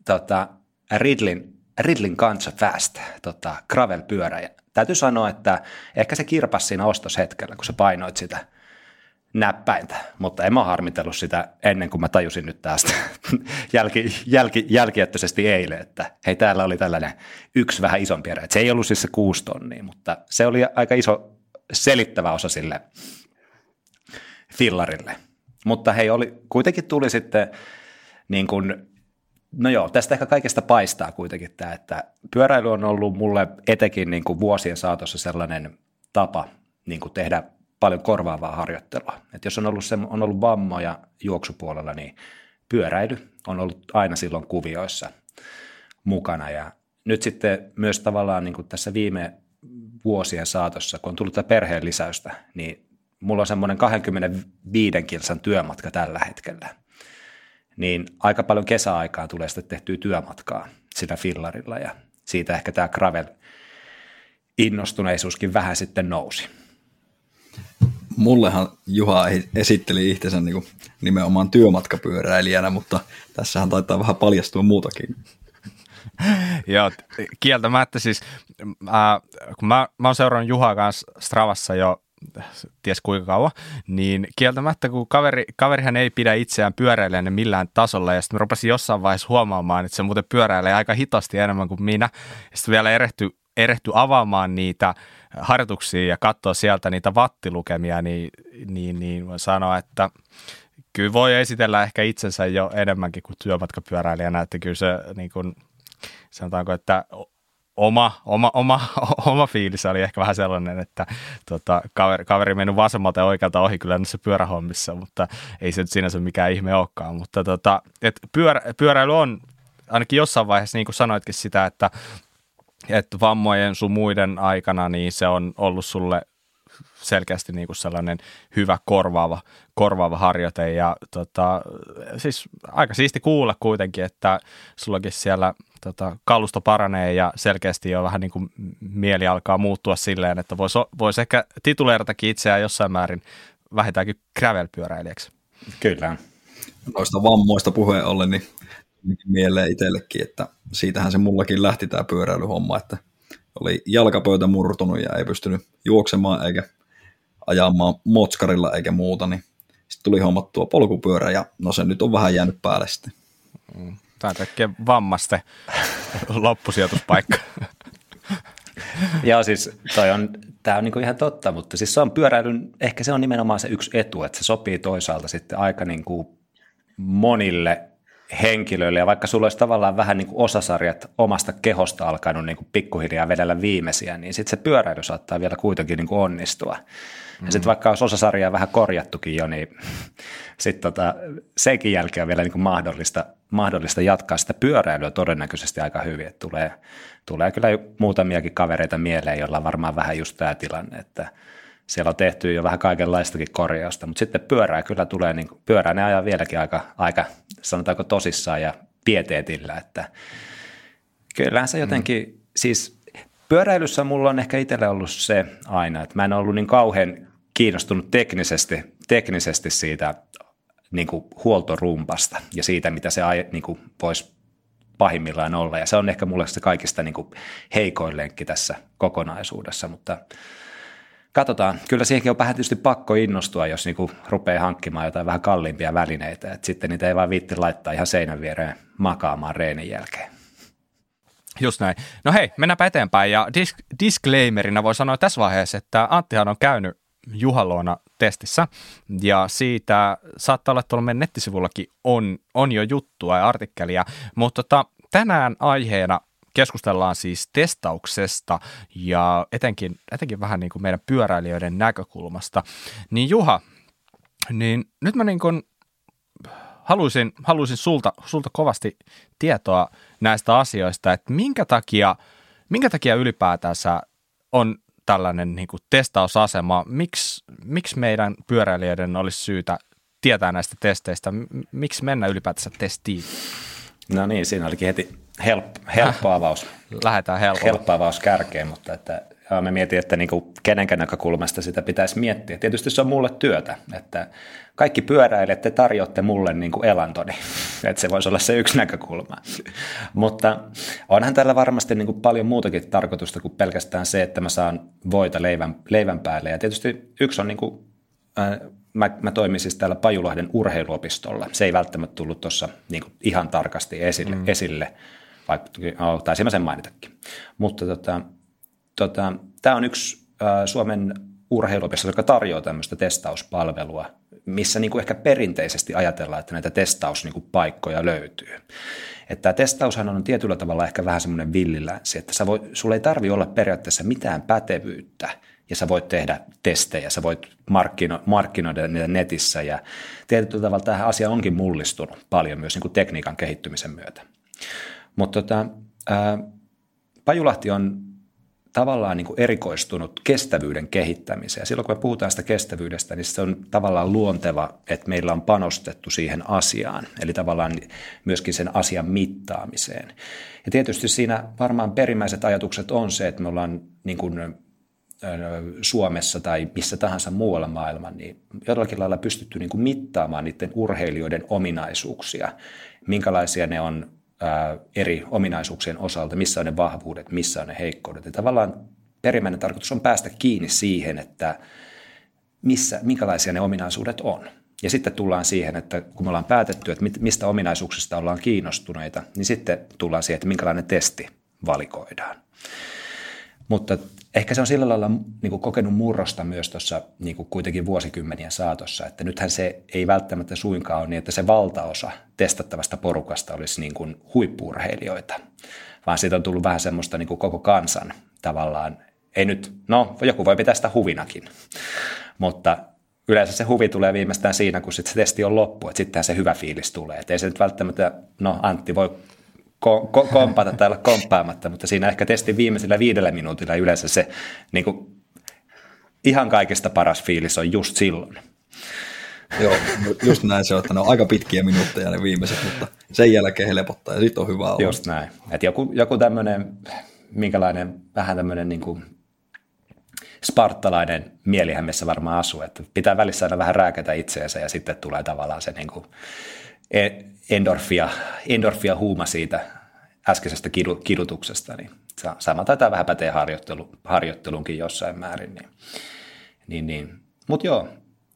tota, Ridlin, Ridlin Kansa Fast tota, gravel-pyörä. Ja täytyy sanoa, että ehkä se kirpas siinä ostoshetkellä, kun sä painoit sitä näppäintä, mutta en mä harmitellut sitä ennen kuin mä tajusin nyt tästä jälki, jälki, jälkijättöisesti eilen, että hei täällä oli tällainen yksi vähän isompi erä. se ei ollut siis se kuusi tonnia, mutta se oli aika iso selittävä osa sille fillarille. Mutta hei, oli, kuitenkin tuli sitten niin kuin, no joo, tästä ehkä kaikesta paistaa kuitenkin tämä, että pyöräily on ollut mulle etenkin niin kuin vuosien saatossa sellainen tapa niin kuin tehdä paljon korvaavaa harjoittelua. Et jos on ollut, se, on ollut vammoja juoksupuolella, niin pyöräily on ollut aina silloin kuvioissa mukana. Ja nyt sitten myös tavallaan niin kuin tässä viime vuosien saatossa, kun on tullut tätä perheen lisäystä, niin mulla on semmoinen 25 kilsan työmatka tällä hetkellä, niin aika paljon kesäaikaa tulee sitten tehtyä työmatkaa sitä fillarilla ja siitä ehkä tämä gravel innostuneisuuskin vähän sitten nousi. Mullehan Juha esitteli itsensä niin nimenomaan työmatkapyöräilijänä, mutta tässähän taitaa vähän paljastua muutakin. Joo, kieltämättä siis, äh, kun mä, mä oon seurannut Juhaa kanssa Stravassa jo ties kuinka kauan, niin kieltämättä kun kaveri, kaverihan ei pidä itseään pyöräilijänä millään tasolla, ja sitten rupesin jossain vaiheessa huomaamaan, että se muuten pyöräilee aika hitosti enemmän kuin minä, sitten vielä erehty, erehty avaamaan niitä harjoituksia ja katsoa sieltä niitä wattilukemia, niin, niin, niin voin sanoa, että kyllä voi esitellä ehkä itsensä jo enemmänkin kuin työmatkapyöräilijänä, että kyllä se niin kuin, sanotaanko, että oma, oma, oma, oma fiilis oli ehkä vähän sellainen, että tota, kaveri, kaveri mennyt vasemmalta ja oikealta ohi kyllä näissä pyörähommissa, mutta ei se nyt sinänsä mikään ihme olekaan. Mutta tota, et pyörä, pyöräily on ainakin jossain vaiheessa, niin kuin sanoitkin sitä, että, että vammojen sun muiden aikana, niin se on ollut sulle selkeästi niin kuin sellainen hyvä korvaava, korvaava harjoite ja tota, siis aika siisti kuulla kuitenkin, että sullakin siellä tota, kalusto paranee ja selkeästi jo vähän niin kuin mieli alkaa muuttua silleen, että voisi vois ehkä tituleeratakin itseään jossain määrin vähintäänkin gravel-pyöräilijäksi. Kyllä. Noista vammoista puheen ollen, niin mieleen itsellekin, että siitähän se mullakin lähti tämä pyöräilyhomma, että oli jalkapöytä murtunut ja ei pystynyt juoksemaan eikä ajamaan motskarilla eikä muuta, niin sitten tuli hommattua polkupyörä ja no se nyt on vähän jäänyt päälle sitten. Mm. Tämä tekee vammaste loppusijoituspaikka. Joo, siis toi on, tämä on niinku ihan totta, mutta siis se on pyöräilyn, ehkä se on nimenomaan se yksi etu, että se sopii toisaalta sitten aika niinku monille henkilöille, ja vaikka sulla olisi tavallaan vähän niin kuin osasarjat omasta kehosta alkanut niin kuin pikkuhiljaa vedellä viimeisiä, niin sitten se pyöräily saattaa vielä kuitenkin niin kuin onnistua. Ja sitten vaikka olisi osasarjaa vähän korjattukin jo, niin sitten tota, senkin jälkeen on vielä niin kuin mahdollista, mahdollista jatkaa sitä pyöräilyä todennäköisesti aika hyvin. Että tulee, tulee kyllä muutamiakin kavereita mieleen, joilla on varmaan vähän just tämä tilanne, että siellä on tehty jo vähän kaikenlaistakin korjausta, mutta sitten pyörää kyllä tulee, niin pyörää ne ajaa vieläkin aika, aika sanotaanko tosissaan ja pieteetillä, että kyllähän se jotenkin, mm. siis pyöräilyssä mulla on ehkä itsellä ollut se aina, että mä en ollut niin kauhean kiinnostunut teknisesti, teknisesti siitä niin kuin huoltorumpasta ja siitä, mitä se niin kuin voisi pahimmillaan olla. Ja se on ehkä mulle se kaikista niin kuin heikoin lenkki tässä kokonaisuudessa, mutta katsotaan. Kyllä siihenkin on vähän tietysti pakko innostua, jos niinku rupeaa hankkimaan jotain vähän kalliimpia välineitä. Et sitten niitä ei vaan viitti laittaa ihan seinän viereen makaamaan reenin jälkeen. Just näin. No hei, mennäänpä eteenpäin. Ja disk- disclaimerina voi sanoa tässä vaiheessa, että Anttihan on käynyt Juhaloona testissä, ja siitä saattaa olla, että tuolla meidän nettisivullakin on, on jo juttua ja artikkelia, mutta tota, tänään aiheena keskustellaan siis testauksesta ja etenkin, etenkin vähän niin kuin meidän pyöräilijöiden näkökulmasta. Niin Juha, niin nyt mä niin kuin haluaisin, haluaisin sulta, sulta kovasti tietoa näistä asioista, että minkä takia, minkä takia ylipäätänsä on tällainen niin kuin testausasema, miksi, miksi meidän pyöräilijöiden olisi syytä tietää näistä testeistä, miksi mennä ylipäätänsä testiin? No niin, siinä olikin heti help, helppo avaus. Lähdetään helpolla. Helppo avaus kärkeen, mutta että ja mä mietin, että niin kuin kenenkä näkökulmasta sitä pitäisi miettiä. Tietysti se on mulle työtä, että kaikki pyöräilijät te tarjoatte mulle niin kuin elantoni, että se voisi olla se yksi näkökulma. Mutta onhan täällä varmasti niin kuin paljon muutakin tarkoitusta kuin pelkästään se, että mä saan voita leivän, leivän päälle. Ja tietysti yksi on, niin kuin, äh, mä, mä toimin siis täällä Pajulahden urheiluopistolla. Se ei välttämättä tullut tuossa niin ihan tarkasti esille, mm. esille vaikka taisin mä sen mainitakin. Mutta tota, tota, tämä on yksi äh, Suomen urheiluopisto, joka tarjoaa tämmöistä testauspalvelua, missä niin kuin ehkä perinteisesti ajatellaan, että näitä testauspaikkoja niin löytyy. Että tämä testaushan on tietyllä tavalla ehkä vähän semmoinen villilänsi, että sä voi, ei tarvi olla periaatteessa mitään pätevyyttä, ja sä voit tehdä testejä, sä voit markkino, markkinoida niitä netissä, ja tietyllä tavalla tämä asia onkin mullistunut paljon myös niin kuin tekniikan kehittymisen myötä. Mutta tota, Pajulahti on tavallaan niin kuin erikoistunut kestävyyden kehittämiseen. Silloin kun me puhutaan sitä kestävyydestä, niin se on tavallaan luonteva, että meillä on panostettu siihen asiaan, eli tavallaan myöskin sen asian mittaamiseen. Ja tietysti siinä varmaan perimmäiset ajatukset on se, että me ollaan niin kuin Suomessa tai missä tahansa muualla maailman, niin jollakin lailla pystytty niin kuin mittaamaan niiden urheilijoiden ominaisuuksia, minkälaisia ne on eri ominaisuuksien osalta, missä on ne vahvuudet, missä on ne heikkoudet. Ja tavallaan perimmäinen tarkoitus on päästä kiinni siihen, että missä, minkälaisia ne ominaisuudet on. Ja sitten tullaan siihen, että kun me ollaan päätetty, että mistä ominaisuuksista ollaan kiinnostuneita, niin sitten tullaan siihen, että minkälainen testi valikoidaan. Mutta ehkä se on sillä lailla niin kuin kokenut murrosta myös tuossa niin kuin kuitenkin vuosikymmenien saatossa, että nythän se ei välttämättä suinkaan ole niin, että se valtaosa testattavasta porukasta olisi niin kuin huippuurheilijoita, vaan siitä on tullut vähän semmoista niin kuin koko kansan tavallaan, ei nyt, no joku voi pitää sitä huvinakin, mutta yleensä se huvi tulee viimeistään siinä, kun sit se testi on loppu, että sittenhän se hyvä fiilis tulee. Et ei se nyt välttämättä, no Antti voi ko- ko- kompata tai olla komppaamatta, mutta siinä ehkä testin viimeisellä viidellä minuutilla yleensä se niin kuin, ihan kaikista paras fiilis on just silloin. Joo, just näin se on, että ne on aika pitkiä minuutteja ne viimeiset, mutta sen jälkeen helpottaa ja sitten on hyvä olla. Just näin. Et joku, joku tämmöinen, minkälainen vähän tämmöinen niin kuin spartalainen mielihän missä varmaan asuu, että pitää välissä aina vähän rääkätä itseensä ja sitten tulee tavallaan se niin kuin e- endorfia, endorfia huuma siitä äskeisestä kidutuksesta, niin sama taitaa vähän päteä harjoittelu, harjoittelunkin jossain määrin. Niin, niin, niin. Mutta joo,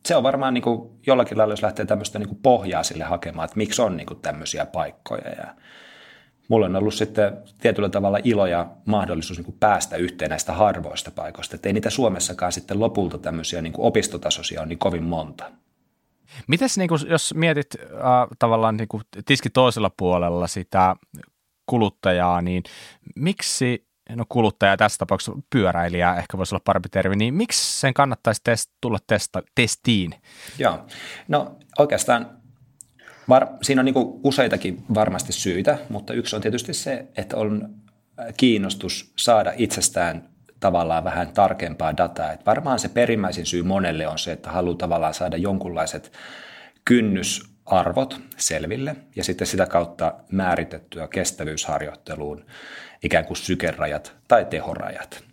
se on varmaan niin kuin jollakin lailla, jos lähtee tämmöistä niin pohjaa sille hakemaan, että miksi on niin kuin tämmöisiä paikkoja. Ja mulla on ollut sitten tietyllä tavalla ilo ja mahdollisuus niin kuin päästä yhteen näistä harvoista paikoista. Että ei niitä Suomessakaan sitten lopulta tämmöisiä niin kuin opistotasoisia on niin kovin monta. Mites niin kuin, jos mietit äh, tavallaan niin kuin tiski toisella puolella sitä kuluttajaa, niin miksi, no kuluttaja tässä tapauksessa pyöräilijä ehkä voisi olla parempi termi, niin miksi sen kannattaisi test, tulla testa, testiin? Joo, no oikeastaan var, siinä on niin useitakin varmasti syitä, mutta yksi on tietysti se, että on kiinnostus saada itsestään tavallaan vähän tarkempaa dataa. Et varmaan se perimmäisin syy monelle on se, että haluaa tavallaan saada jonkunlaiset kynnysarvot selville ja sitten sitä kautta määritettyä kestävyysharjoitteluun ikään kuin sykerajat tai tehorajat.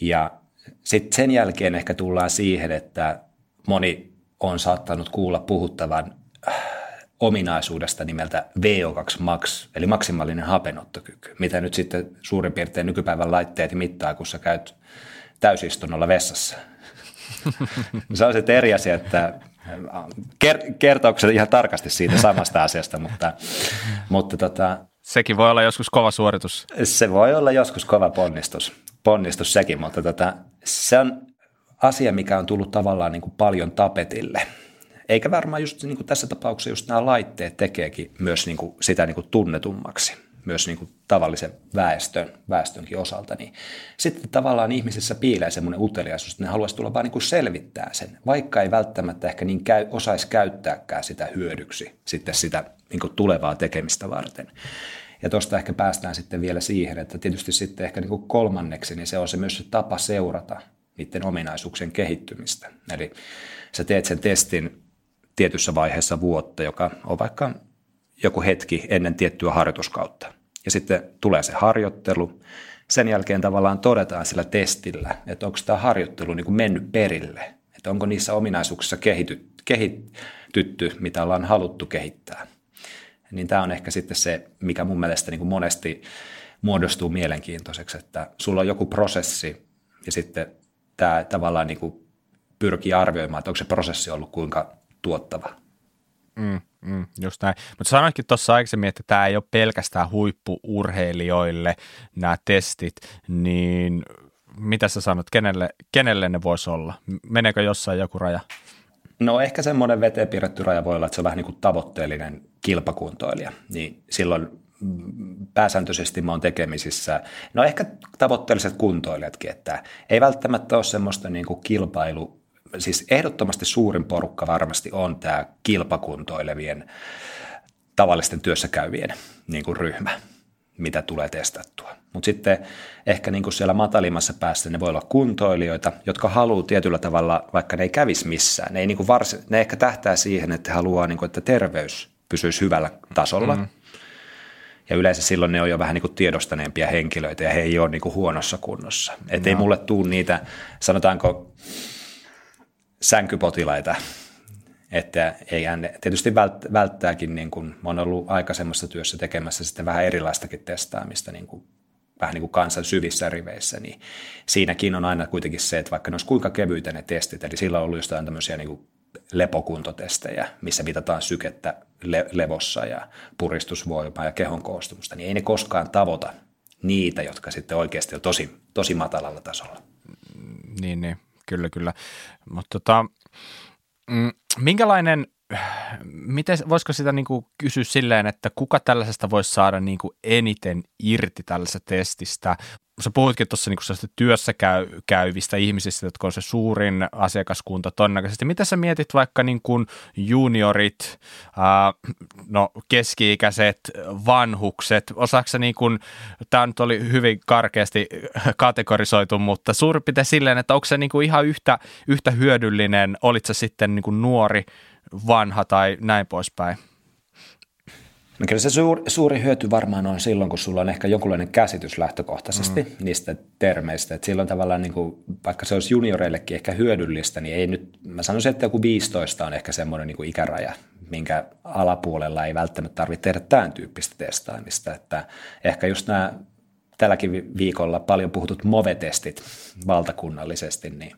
Ja sitten sen jälkeen ehkä tullaan siihen, että moni on saattanut kuulla puhuttavan ominaisuudesta nimeltä VO2 max, eli maksimaalinen hapenottokyky, mitä nyt sitten suurin piirtein nykypäivän laitteet mittaa, kun sä käyt täysistunnolla vessassa. se on sitten eri asia, että kertooko se ihan tarkasti siitä samasta asiasta, mutta, mutta tota, Sekin voi olla joskus kova suoritus. Se voi olla joskus kova ponnistus, ponnistus sekin, mutta tota, se on asia, mikä on tullut tavallaan niin kuin paljon tapetille – eikä varmaan just niin kuin tässä tapauksessa just nämä laitteet tekeekin myös niin kuin sitä niin kuin tunnetummaksi myös niin kuin tavallisen väestön, väestönkin osalta, niin sitten tavallaan ihmisissä piilee semmoinen uteliaisuus, että ne haluaisi tulla vaan niin kuin selvittää sen, vaikka ei välttämättä ehkä niin käy, osaisi käyttääkään sitä hyödyksi sitten sitä niin kuin tulevaa tekemistä varten. Ja tuosta ehkä päästään sitten vielä siihen, että tietysti sitten ehkä niin kuin kolmanneksi, niin se on se myös se tapa seurata niiden ominaisuuksien kehittymistä. Eli sä teet sen testin tietyssä vaiheessa vuotta, joka on vaikka joku hetki ennen tiettyä harjoituskautta. Ja sitten tulee se harjoittelu. Sen jälkeen tavallaan todetaan sillä testillä, että onko tämä harjoittelu niin kuin mennyt perille, että onko niissä ominaisuuksissa kehity, kehitytty, mitä ollaan haluttu kehittää. Niin tämä on ehkä sitten se, mikä mun mielestä niin kuin monesti muodostuu mielenkiintoiseksi, että sulla on joku prosessi ja sitten tämä tavallaan niin kuin pyrkii arvioimaan, että onko se prosessi ollut kuinka tuottava. Mm, mm, just näin. Mutta sanoitkin tuossa aikaisemmin, että tämä ei ole pelkästään huippuurheilijoille nämä testit, niin mitä sä sanot, kenelle, kenelle ne voisi olla? Meneekö jossain joku raja? No ehkä semmoinen veteen piirretty raja voi olla, että se on vähän niin kuin tavoitteellinen kilpakuntoilija, niin silloin pääsääntöisesti mä oon tekemisissä, no ehkä tavoitteelliset kuntoilijatkin, että ei välttämättä ole semmoista niin kuin kilpailu siis ehdottomasti suurin porukka varmasti on tämä kilpakuntoilevien tavallisten työssäkäyvien niin kuin ryhmä, mitä tulee testattua. Mutta sitten ehkä niin kuin siellä matalimmassa päässä ne voi olla kuntoilijoita, jotka haluaa tietyllä tavalla, vaikka ne ei kävisi missään, ne, ei niin kuin varsin, ne ehkä tähtää siihen, että haluaa, niin kuin, että terveys pysyisi hyvällä tasolla. Mm. Ja yleensä silloin ne on jo vähän niin kuin tiedostaneempia henkilöitä ja he ei ole niin kuin huonossa kunnossa. Että no. ei mulle tule niitä, sanotaanko sänkypotilaita. Että ei tietysti välttääkin, niin kuin, on ollut aikaisemmassa työssä tekemässä sitten vähän erilaistakin testaamista niin kuin, vähän niin kuin kansan syvissä riveissä, niin siinäkin on aina kuitenkin se, että vaikka ne olisi kuinka kevyitä ne testit, eli sillä on ollut jostain tämmöisiä niin kuin lepokuntotestejä, missä mitataan sykettä le- levossa ja puristusvoimaa ja kehon koostumusta, niin ei ne koskaan tavoita niitä, jotka sitten oikeasti on tosi, tosi matalalla tasolla. Niin, niin, kyllä, kyllä. Mutta tota, mm, minkälainen miten, voisiko sitä niin kuin kysyä silleen, että kuka tällaisesta voisi saada niin kuin eniten irti tällaisesta testistä? Sä puhuitkin tuossa niin työssä käy, käyvistä ihmisistä, jotka on se suurin asiakaskunta todennäköisesti. Mitä sä mietit vaikka niin kuin juniorit, ää, no keski-ikäiset, vanhukset? Osaako niin kuin, tämä nyt oli hyvin karkeasti kategorisoitu, mutta suurin piirtein silleen, että onko se niin kuin ihan yhtä, yhtä hyödyllinen, olit sä sitten niin kuin nuori vanha tai näin poispäin? No kyllä se suuri, suuri hyöty varmaan on silloin, kun sulla on ehkä jonkunlainen käsitys lähtökohtaisesti mm. niistä termeistä. Että silloin tavallaan, niin kuin, vaikka se olisi junioreillekin ehkä hyödyllistä, niin ei nyt, mä sanoisin, että joku 15 on ehkä semmoinen niin kuin ikäraja, minkä alapuolella ei välttämättä tarvitse tehdä tämän tyyppistä testaamista. Että ehkä just nämä tälläkin viikolla paljon puhutut MOVE-testit valtakunnallisesti, niin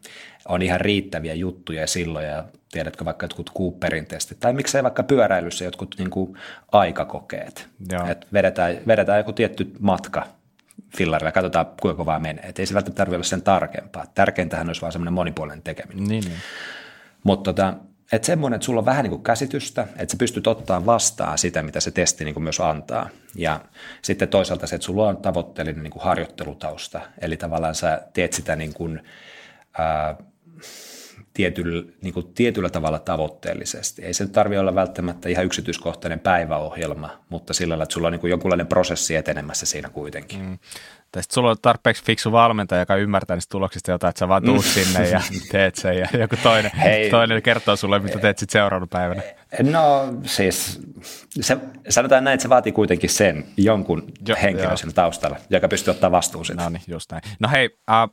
on ihan riittäviä juttuja silloin, ja tiedätkö vaikka jotkut Cooperin testit, tai miksei vaikka pyöräilyssä jotkut niin kuin aikakokeet, että vedetään, vedetään joku tietty matka fillarilla, katsotaan kuinka kovaa menee, et ei se välttämättä tarvitse olla sen tarkempaa, tärkeintähän olisi vaan semmoinen monipuolinen tekeminen. Niin, niin. Mutta tota, että semmoinen, että sulla on vähän niin kuin käsitystä, että sä pystyt ottaa vastaan sitä, mitä se testi niin kuin myös antaa. Ja sitten toisaalta se, että sulla on tavoitteellinen niin kuin harjoittelutausta, eli tavallaan sä teet sitä niin kuin, ää, tietyllä, niin kuin tietyllä tavalla tavoitteellisesti. Ei se tarvitse olla välttämättä ihan yksityiskohtainen päiväohjelma, mutta sillä lailla, että sulla on niin kuin jonkunlainen prosessi etenemässä siinä kuitenkin. Mm. Tai sitten sulla on tarpeeksi fiksu valmentaja, joka ymmärtää niistä tuloksista jotain, että sä vaan tuut mm. sinne ja teet sen ja joku toinen, Hei. toinen kertoo sulle, mitä teet sitten seuraavana päivänä. No siis se, sanotaan näin, että se vaatii kuitenkin sen jonkun jo, henkilön siinä taustalla, joka pystyy ottaa vastuun siitä. No niin, just näin. No hei, äh,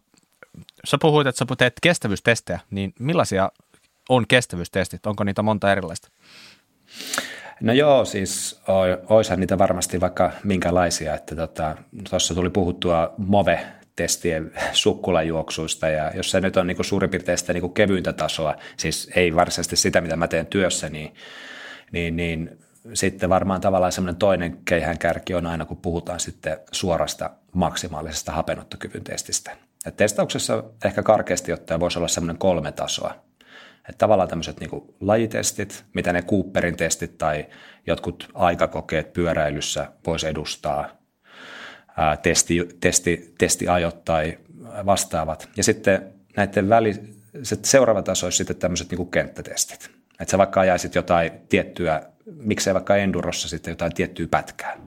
sä puhuit, että sä teet kestävyystestejä, niin millaisia on kestävyystestit? Onko niitä monta erilaista? No joo, siis oishan niitä varmasti vaikka minkälaisia, että tuossa tota, tuli puhuttua MOVE, testien sukkulajuoksuista ja jos se nyt on niin suurin piirtein sitä niin kevyintä tasoa, siis ei varsinaisesti sitä, mitä mä teen työssä, niin, niin, niin sitten varmaan tavallaan semmoinen toinen keihään kärki on aina, kun puhutaan sitten suorasta maksimaalisesta hapenottokyvyn testistä. Et testauksessa ehkä karkeasti ottaen voisi olla semmoinen kolme tasoa. Että tavallaan tämmöiset niin lajitestit, mitä ne Cooperin testit tai jotkut aikakokeet pyöräilyssä voisi edustaa, ää, testi, testi, testiajot tai vastaavat. Ja sitten näiden väli, se seuraava taso olisi sitten tämmöiset niin kenttätestit. Että sä vaikka ajaisit jotain tiettyä, miksei vaikka endurossa sitten jotain tiettyä pätkää.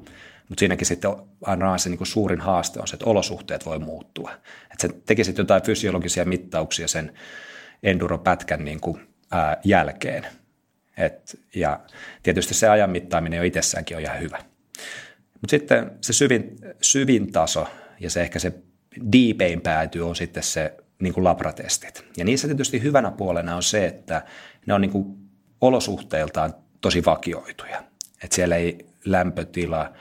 Mutta siinäkin sitten aina se niin kuin suurin haaste on se, että olosuhteet voi muuttua. Että sä tekisit jotain fysiologisia mittauksia sen enduropätkän niin kuin, ää, jälkeen. Et, ja tietysti se ajan mittaaminen jo itsessäänkin on ihan hyvä. Mutta sitten se syvin, syvin taso ja se ehkä se deepein pääty on sitten se niin kuin labratestit. Ja niissä tietysti hyvänä puolena on se, että ne on niin kuin olosuhteiltaan tosi vakioituja. Että siellä ei lämpötila,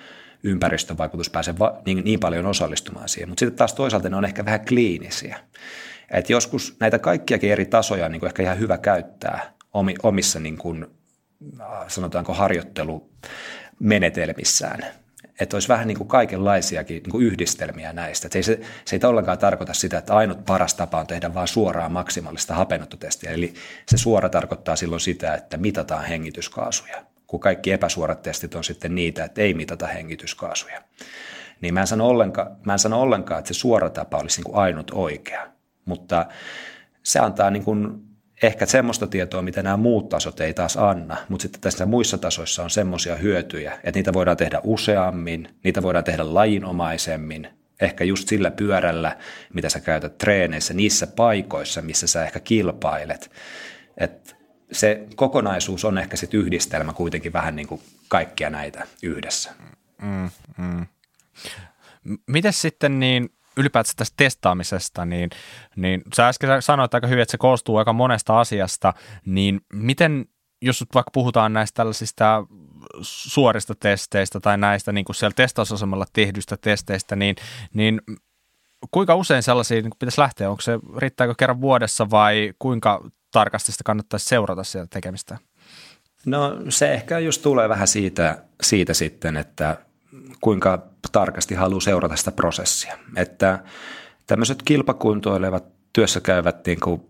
ympäristövaikutus pääse va- niin, niin paljon osallistumaan siihen. Mutta sitten taas toisaalta ne on ehkä vähän kliinisiä. Et joskus näitä kaikkiakin eri tasoja on niin kuin ehkä ihan hyvä käyttää omissa niin kuin, äh, sanotaanko harjoittelumenetelmissään. Että olisi vähän niin kuin kaikenlaisiakin niin kuin yhdistelmiä näistä. se, ei, se, se ei ollenkaan tarkoita sitä, että ainut paras tapa on tehdä vain suoraa maksimaalista hapennottotestiä. Eli se suora tarkoittaa silloin sitä, että mitataan hengityskaasuja, kun kaikki epäsuorat testit on sitten niitä, että ei mitata hengityskaasuja. Niin mä en sano ollenkaan, mä en sano ollenkaan että se suora tapa olisi niin kuin ainut oikea mutta se antaa niin kuin ehkä semmoista tietoa, mitä nämä muut tasot ei taas anna, mutta sitten tässä muissa tasoissa on semmoisia hyötyjä, että niitä voidaan tehdä useammin, niitä voidaan tehdä lajinomaisemmin, ehkä just sillä pyörällä, mitä sä käytät treeneissä, niissä paikoissa, missä sä ehkä kilpailet. Et se kokonaisuus on ehkä sitten yhdistelmä kuitenkin vähän niin kuin kaikkia näitä yhdessä. Mm, mm. Miten sitten niin, ylipäätään tästä testaamisesta, niin, niin sä äsken sanoit aika hyvin, että se koostuu aika monesta asiasta, niin miten, jos vaikka puhutaan näistä tällaisista suorista testeistä tai näistä niin kuin siellä testausasemalla tehdyistä testeistä, niin, niin kuinka usein sellaisia niin pitäisi lähteä? Onko se, riittääkö kerran vuodessa vai kuinka tarkasti sitä kannattaisi seurata sieltä tekemistä? No se ehkä just tulee vähän siitä, siitä sitten, että kuinka tarkasti haluaa seurata sitä prosessia. Että tämmöiset kilpakuntoilevat työssä käyvät niin kuin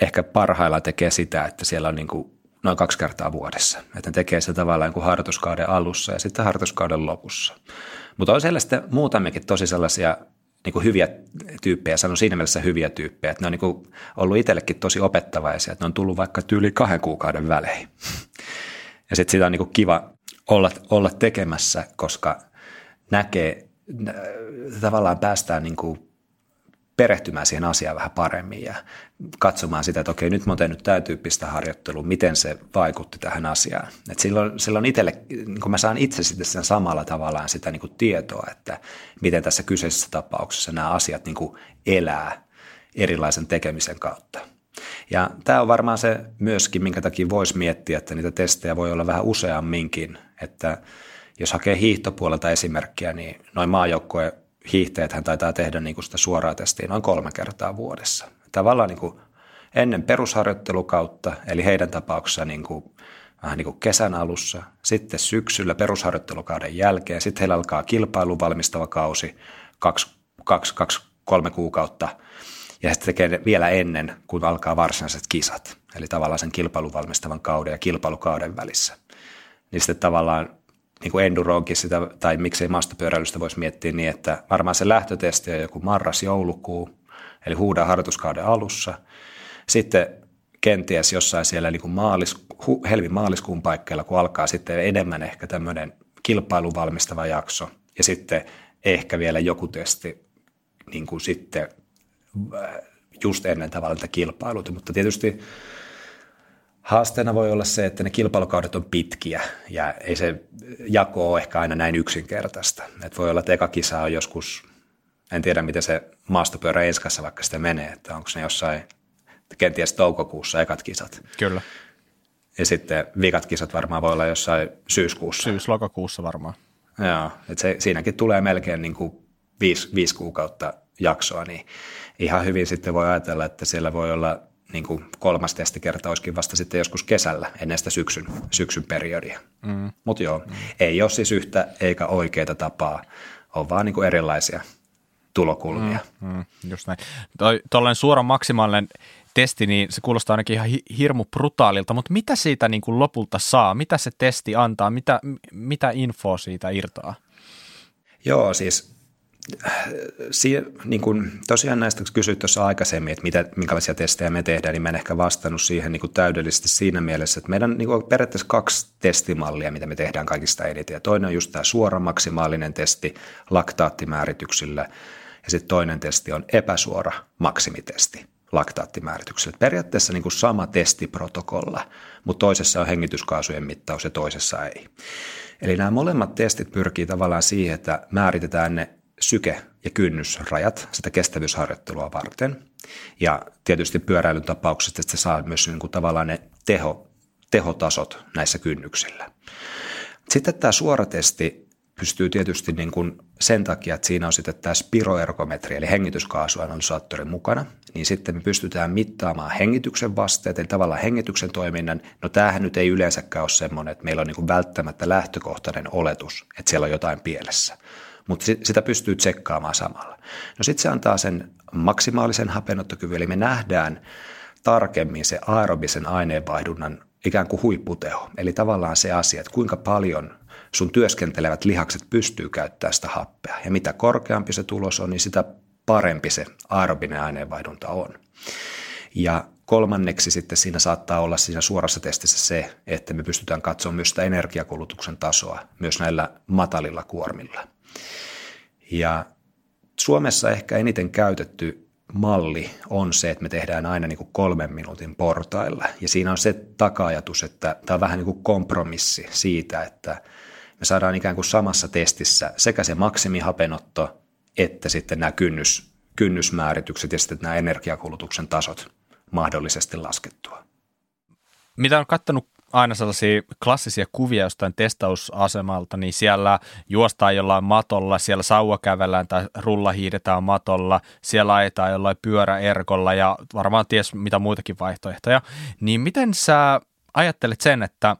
ehkä parhaillaan tekee sitä, että siellä on niin kuin noin kaksi kertaa vuodessa. Että ne tekee sitä tavallaan niin kuin harjoituskauden alussa ja sitten harjoituskauden lopussa. Mutta on sellaista muutamiakin tosi sellaisia niin kuin hyviä tyyppejä, sanon siinä mielessä hyviä tyyppejä, että ne on niin kuin ollut itsellekin tosi opettavaisia, että ne on tullut vaikka tyyli kahden kuukauden välein. Ja sitten sitä on niin kuin kiva olla, olla tekemässä, koska näkee, tavallaan päästään niin kuin perehtymään siihen asiaan vähän paremmin ja katsomaan sitä, että okei, nyt mä oon tehnyt tämä tyyppistä harjoittelua, miten se vaikutti tähän asiaan. Et silloin, silloin itselle, niin kun mä saan itse sitten sen samalla tavallaan sitä niin kuin tietoa, että miten tässä kyseisessä tapauksessa nämä asiat niin kuin elää erilaisen tekemisen kautta. Ja tämä on varmaan se myöskin, minkä takia voisi miettiä, että niitä testejä voi olla vähän useamminkin, että jos hakee hiihtopuolelta esimerkkiä, niin noin maajoukkojen hiihtäjät hän taitaa tehdä niin kuin sitä suoraa testiä noin kolme kertaa vuodessa. Tavallaan niin kuin ennen perusharjoittelukautta, eli heidän tapauksessa niin kuin, vähän niin kuin kesän alussa, sitten syksyllä perusharjoittelukauden jälkeen, sitten heillä alkaa kilpailu valmistava kausi, kaksi, kaksi, kaksi kolme kuukautta, ja sitten tekee vielä ennen, kun alkaa varsinaiset kisat, eli tavallaan sen kilpailun valmistavan kauden ja kilpailukauden välissä. Niin sitten tavallaan niin kuin enduroonkin sitä, tai miksei maastopyöräilystä voisi miettiä niin, että varmaan se lähtötesti on joku marras-joulukuu, eli huudan harjoituskauden alussa. Sitten kenties jossain siellä niin kuin maalis, helmi-maaliskuun paikkeilla, kun alkaa sitten enemmän ehkä tämmöinen kilpailun valmistava jakso, ja sitten ehkä vielä joku testi niin kuin sitten äh, just ennen tavallaan kilpailut, mutta tietysti Haasteena voi olla se, että ne kilpailukaudet on pitkiä ja ei se jako ole ehkä aina näin yksinkertaista. Et voi olla, että eka kisa on joskus, en tiedä miten se maastopyörä enskassa vaikka sitten menee, että onko ne jossain kenties toukokuussa ekat kisat. Kyllä. Ja sitten vikat kisat varmaan voi olla jossain syyskuussa. Syys-lokakuussa varmaan. Joo, että se, siinäkin tulee melkein niin kuin viisi, viisi kuukautta jaksoa, niin ihan hyvin sitten voi ajatella, että siellä voi olla niin kuin kolmas testikerta olisikin vasta sitten joskus kesällä ennen sitä syksyn, syksyn periodia. Mm. Mutta joo, mm. ei ole siis yhtä eikä oikeita tapaa, on vaan niin kuin erilaisia tulokulmia. Mm, mm, just näin. Tuollainen suora maksimaalinen testi, niin se kuulostaa ainakin ihan hirmu brutaalilta, mutta mitä siitä niin kuin lopulta saa? Mitä se testi antaa? Mitä, mitä infoa siitä irtoaa? Joo, siis Sie, niin kuin, tosiaan näistä kysyit tuossa aikaisemmin, että mitä, minkälaisia testejä me tehdään, niin mä en ehkä vastannut siihen niin kuin täydellisesti siinä mielessä, että meidän niin kuin, periaatteessa kaksi testimallia, mitä me tehdään kaikista eniten. Ja toinen on just tämä suora maksimaalinen testi laktaattimäärityksillä, ja sitten toinen testi on epäsuora maksimitesti laktaattimäärityksellä. Periaatteessa niin kuin sama testiprotokolla, mutta toisessa on hengityskaasujen mittaus ja toisessa ei. Eli nämä molemmat testit pyrkii tavallaan siihen, että määritetään ne syke- ja kynnysrajat sitä kestävyysharjoittelua varten. Ja tietysti pyöräilyn tapauksessa että se saa myös niin kuin tavallaan ne teho, tehotasot näissä kynnyksillä. Sitten tämä suoratesti pystyy tietysti niin kuin sen takia, että siinä on sitten tämä spiroergometri, eli hengityskaasuanalysaattori mukana, niin sitten me pystytään mittaamaan hengityksen vasteet, eli tavallaan hengityksen toiminnan. No tämähän nyt ei yleensäkään ole semmoinen, että meillä on niin kuin välttämättä lähtökohtainen oletus, että siellä on jotain pielessä mutta sitä pystyy tsekkaamaan samalla. No sitten se antaa sen maksimaalisen hapenottokyvyn, eli me nähdään tarkemmin se aerobisen aineenvaihdunnan ikään kuin huipputeho. Eli tavallaan se asia, että kuinka paljon sun työskentelevät lihakset pystyy käyttämään sitä happea. Ja mitä korkeampi se tulos on, niin sitä parempi se aerobinen aineenvaihdunta on. Ja kolmanneksi sitten siinä saattaa olla siinä suorassa testissä se, että me pystytään katsomaan myös sitä energiakulutuksen tasoa myös näillä matalilla kuormilla. Ja Suomessa ehkä eniten käytetty malli on se, että me tehdään aina niin kuin kolmen minuutin portailla. Ja siinä on se taka-ajatus, että tämä on vähän niin kuin kompromissi siitä, että me saadaan ikään kuin samassa testissä sekä se maksimihapenotto että sitten nämä kynnys, kynnysmääritykset ja sitten nämä energiakulutuksen tasot mahdollisesti laskettua. Mitä on katsonut aina sellaisia klassisia kuvia jostain testausasemalta, niin siellä juostaan jollain matolla, siellä sauva kävellään tai rulla hiidetään matolla, siellä ajetaan jollain pyöräerkolla ja varmaan ties mitä muitakin vaihtoehtoja. Niin miten sä ajattelet sen, että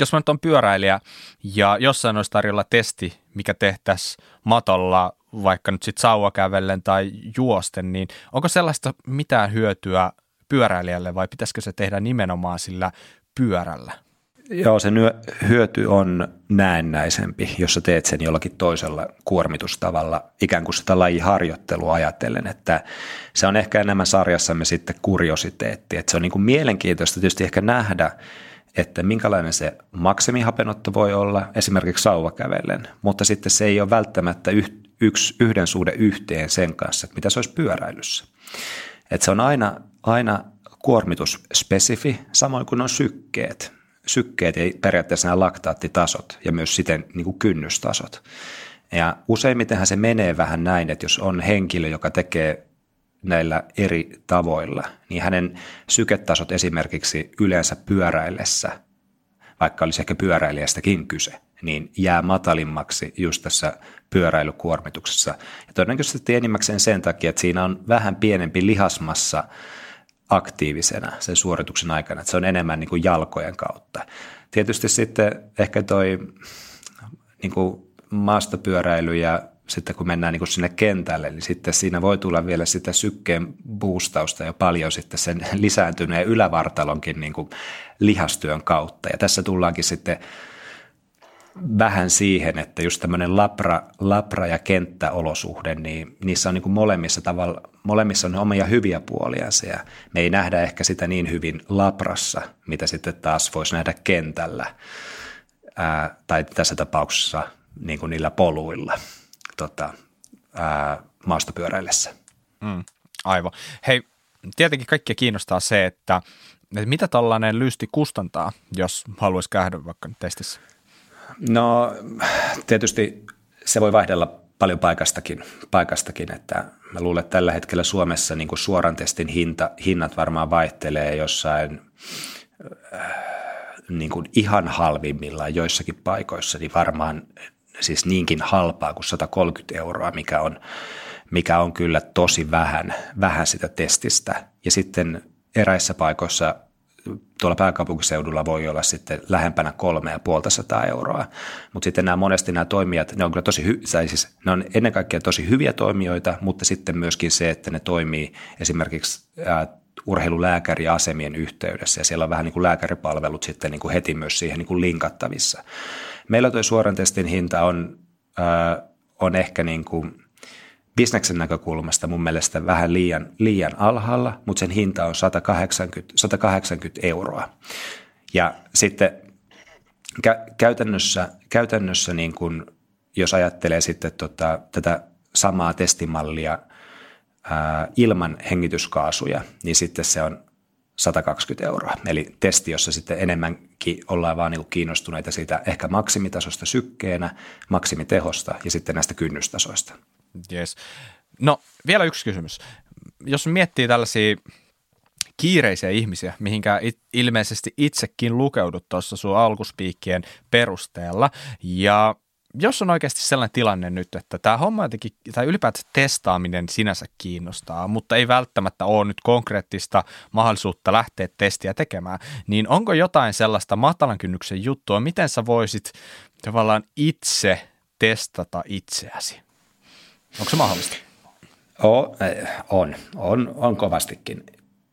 jos mä nyt on pyöräilijä ja jossain olisi tarjolla testi, mikä tehtäisiin matolla vaikka nyt sitten sauvakävellen tai juosten, niin onko sellaista mitään hyötyä pyöräilijälle vai pitäisikö se tehdä nimenomaan sillä pyörällä? Joo, se hyöty on näennäisempi, jos sä teet sen jollakin toisella kuormitustavalla, ikään kuin sitä lajiharjoittelua ajatellen, että se on ehkä enemmän sarjassamme sitten kuriositeetti, että se on niin kuin mielenkiintoista tietysti ehkä nähdä, että minkälainen se maksimihapenotto voi olla esimerkiksi sauvakävellen, mutta sitten se ei ole välttämättä yksi, yhden suhde yhteen sen kanssa, että mitä se olisi pyöräilyssä. Että se on aina, aina kuormitusspesifi, samoin kuin on sykkeet. Sykkeet ja periaatteessa nämä laktaattitasot ja myös siten niin kuin kynnystasot. Ja useimmitenhän se menee vähän näin, että jos on henkilö, joka tekee näillä eri tavoilla, niin hänen syketasot esimerkiksi yleensä pyöräillessä, vaikka olisi ehkä pyöräilijästäkin kyse, niin jää matalimmaksi just tässä pyöräilykuormituksessa. Ja todennäköisesti enimmäkseen sen takia, että siinä on vähän pienempi lihasmassa aktiivisena sen suorituksen aikana, että se on enemmän niin kuin jalkojen kautta. Tietysti sitten ehkä toi niin kuin maastopyöräily ja sitten kun mennään niin kuin sinne kentälle, niin sitten siinä voi tulla vielä sitä sykkeen boostausta jo paljon sitten sen lisääntyneen ylävartalonkin niin kuin lihastyön kautta. Ja tässä tullaankin sitten vähän siihen, että just tämmöinen lapra, lapra ja kenttäolosuhde, niin niissä on niin kuin molemmissa tavalla, molemmissa on omia hyviä puolia ja me ei nähdä ehkä sitä niin hyvin laprassa, mitä sitten taas voisi nähdä kentällä ää, tai tässä tapauksessa niin kuin niillä poluilla tota, ää, maastopyöräillessä. Mm, aivan. Hei, tietenkin kaikkia kiinnostaa se, että, että mitä tällainen lysti kustantaa, jos haluaisi käydä vaikka testissä? No tietysti se voi vaihdella paljon paikastakin, paikastakin että mä luulen, että tällä hetkellä Suomessa niin kuin suoran testin hinta, hinnat varmaan vaihtelee jossain äh, niin kuin ihan halvimmillaan joissakin paikoissa, niin varmaan siis niinkin halpaa kuin 130 euroa, mikä on, mikä on kyllä tosi vähän, vähän sitä testistä. Ja sitten eräissä paikoissa tuolla pääkaupunkiseudulla voi olla sitten lähempänä kolme ja puolta sataa euroa. Mutta sitten nämä monesti nämä toimijat, ne on kyllä tosi, hy- siis ne on ennen kaikkea tosi hyviä toimijoita, mutta sitten myöskin se, että ne toimii esimerkiksi ää, urheilulääkäriasemien yhteydessä ja siellä on vähän niin kuin lääkäripalvelut sitten niin kuin heti myös siihen niin kuin linkattavissa. Meillä tuo suoran testin hinta on, ää, on ehkä niin kuin bisneksen näkökulmasta mun mielestä vähän liian, liian alhaalla, mutta sen hinta on 180, 180 euroa. Ja sitten kä- käytännössä, käytännössä niin kun, jos ajattelee sitten tota, tätä samaa testimallia ää, ilman hengityskaasuja, niin sitten se on 120 euroa. Eli testi, jossa sitten enemmänkin ollaan vaan niin kiinnostuneita siitä ehkä maksimitasosta sykkeenä, maksimitehosta ja sitten näistä kynnystasoista. Yes. No vielä yksi kysymys. Jos miettii tällaisia kiireisiä ihmisiä, mihinkä it, ilmeisesti itsekin lukeudut tuossa sun alkuspiikkien perusteella, ja jos on oikeasti sellainen tilanne nyt, että tämä homma jotenkin, tai ylipäätään testaaminen sinänsä kiinnostaa, mutta ei välttämättä ole nyt konkreettista mahdollisuutta lähteä testiä tekemään, niin onko jotain sellaista matalan kynnyksen juttua, miten sä voisit tavallaan itse testata itseäsi? Onko se mahdollista? Eh, on, on, on kovastikin.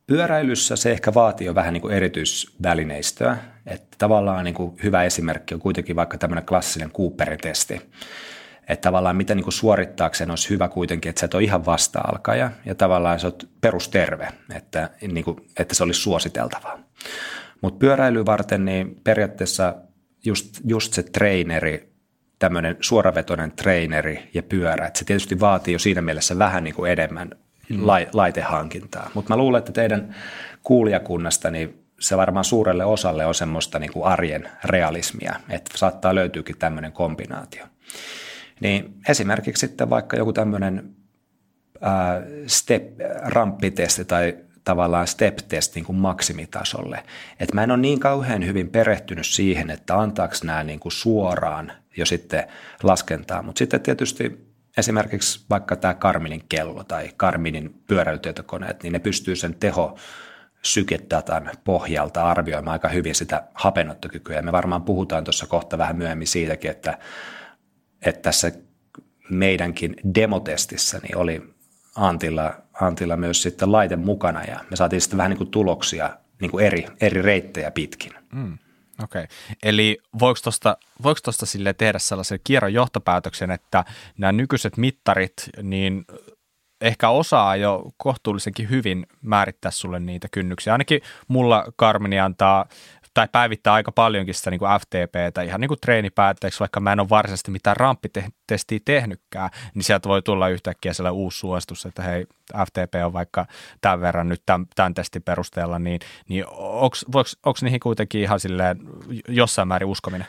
Pyöräilyssä se ehkä vaatii jo vähän niin kuin erityisvälineistöä. Että tavallaan niin kuin hyvä esimerkki on kuitenkin vaikka tämmöinen klassinen Cooperin testi. Että tavallaan mitä niin kuin suorittaakseen olisi hyvä kuitenkin, että sä et ole ihan vasta-alkaja ja tavallaan sä oot perusterve, että, niin kuin, että se olisi suositeltavaa. Mutta pyöräily varten niin periaatteessa just, just se treeneri tämmöinen suoravetoinen treeneri ja pyörä. Että se tietysti vaatii jo siinä mielessä vähän niin kuin enemmän mm. laitehankintaa. Mutta mä luulen, että teidän kuulijakunnasta niin se varmaan suurelle osalle on semmoista niin kuin arjen realismia, että saattaa löytyykin tämmöinen kombinaatio. Niin esimerkiksi sitten vaikka joku tämmöinen step, ramppitesti tai tavallaan step-test niin kuin maksimitasolle. Et mä en ole niin kauhean hyvin perehtynyt siihen, että antaako nämä niin kuin suoraan jo sitten laskentaa. Mutta sitten tietysti esimerkiksi vaikka tämä Karminin kello tai Karminin pyöräilytietokoneet, niin ne pystyy sen teho syketatan pohjalta arvioimaan aika hyvin sitä hapenottokykyä. Ja me varmaan puhutaan tuossa kohta vähän myöhemmin siitäkin, että, että tässä meidänkin demotestissä niin oli Antilla, Antilla myös sitten laite mukana ja me saatiin sitten vähän niin kuin tuloksia niin kuin eri, eri reittejä pitkin. Mm. Okei, okay. eli voiko tuosta voiko sille tehdä sellaisen kierron johtopäätöksen, että nämä nykyiset mittarit, niin ehkä osaa jo kohtuullisenkin hyvin määrittää sulle niitä kynnyksiä. Ainakin mulla Karmini antaa tai päivittää aika paljonkin sitä niin kuin FTPtä ihan niin kuin treenipäätteeksi, vaikka mä en ole varsinaisesti mitään ramppitestiä tehnytkään, niin sieltä voi tulla yhtäkkiä sellainen uusi suositus, että hei, FTP on vaikka tämän verran nyt tämän, tämän testin perusteella, niin, niin onko niihin kuitenkin ihan silleen jossain määrin uskominen?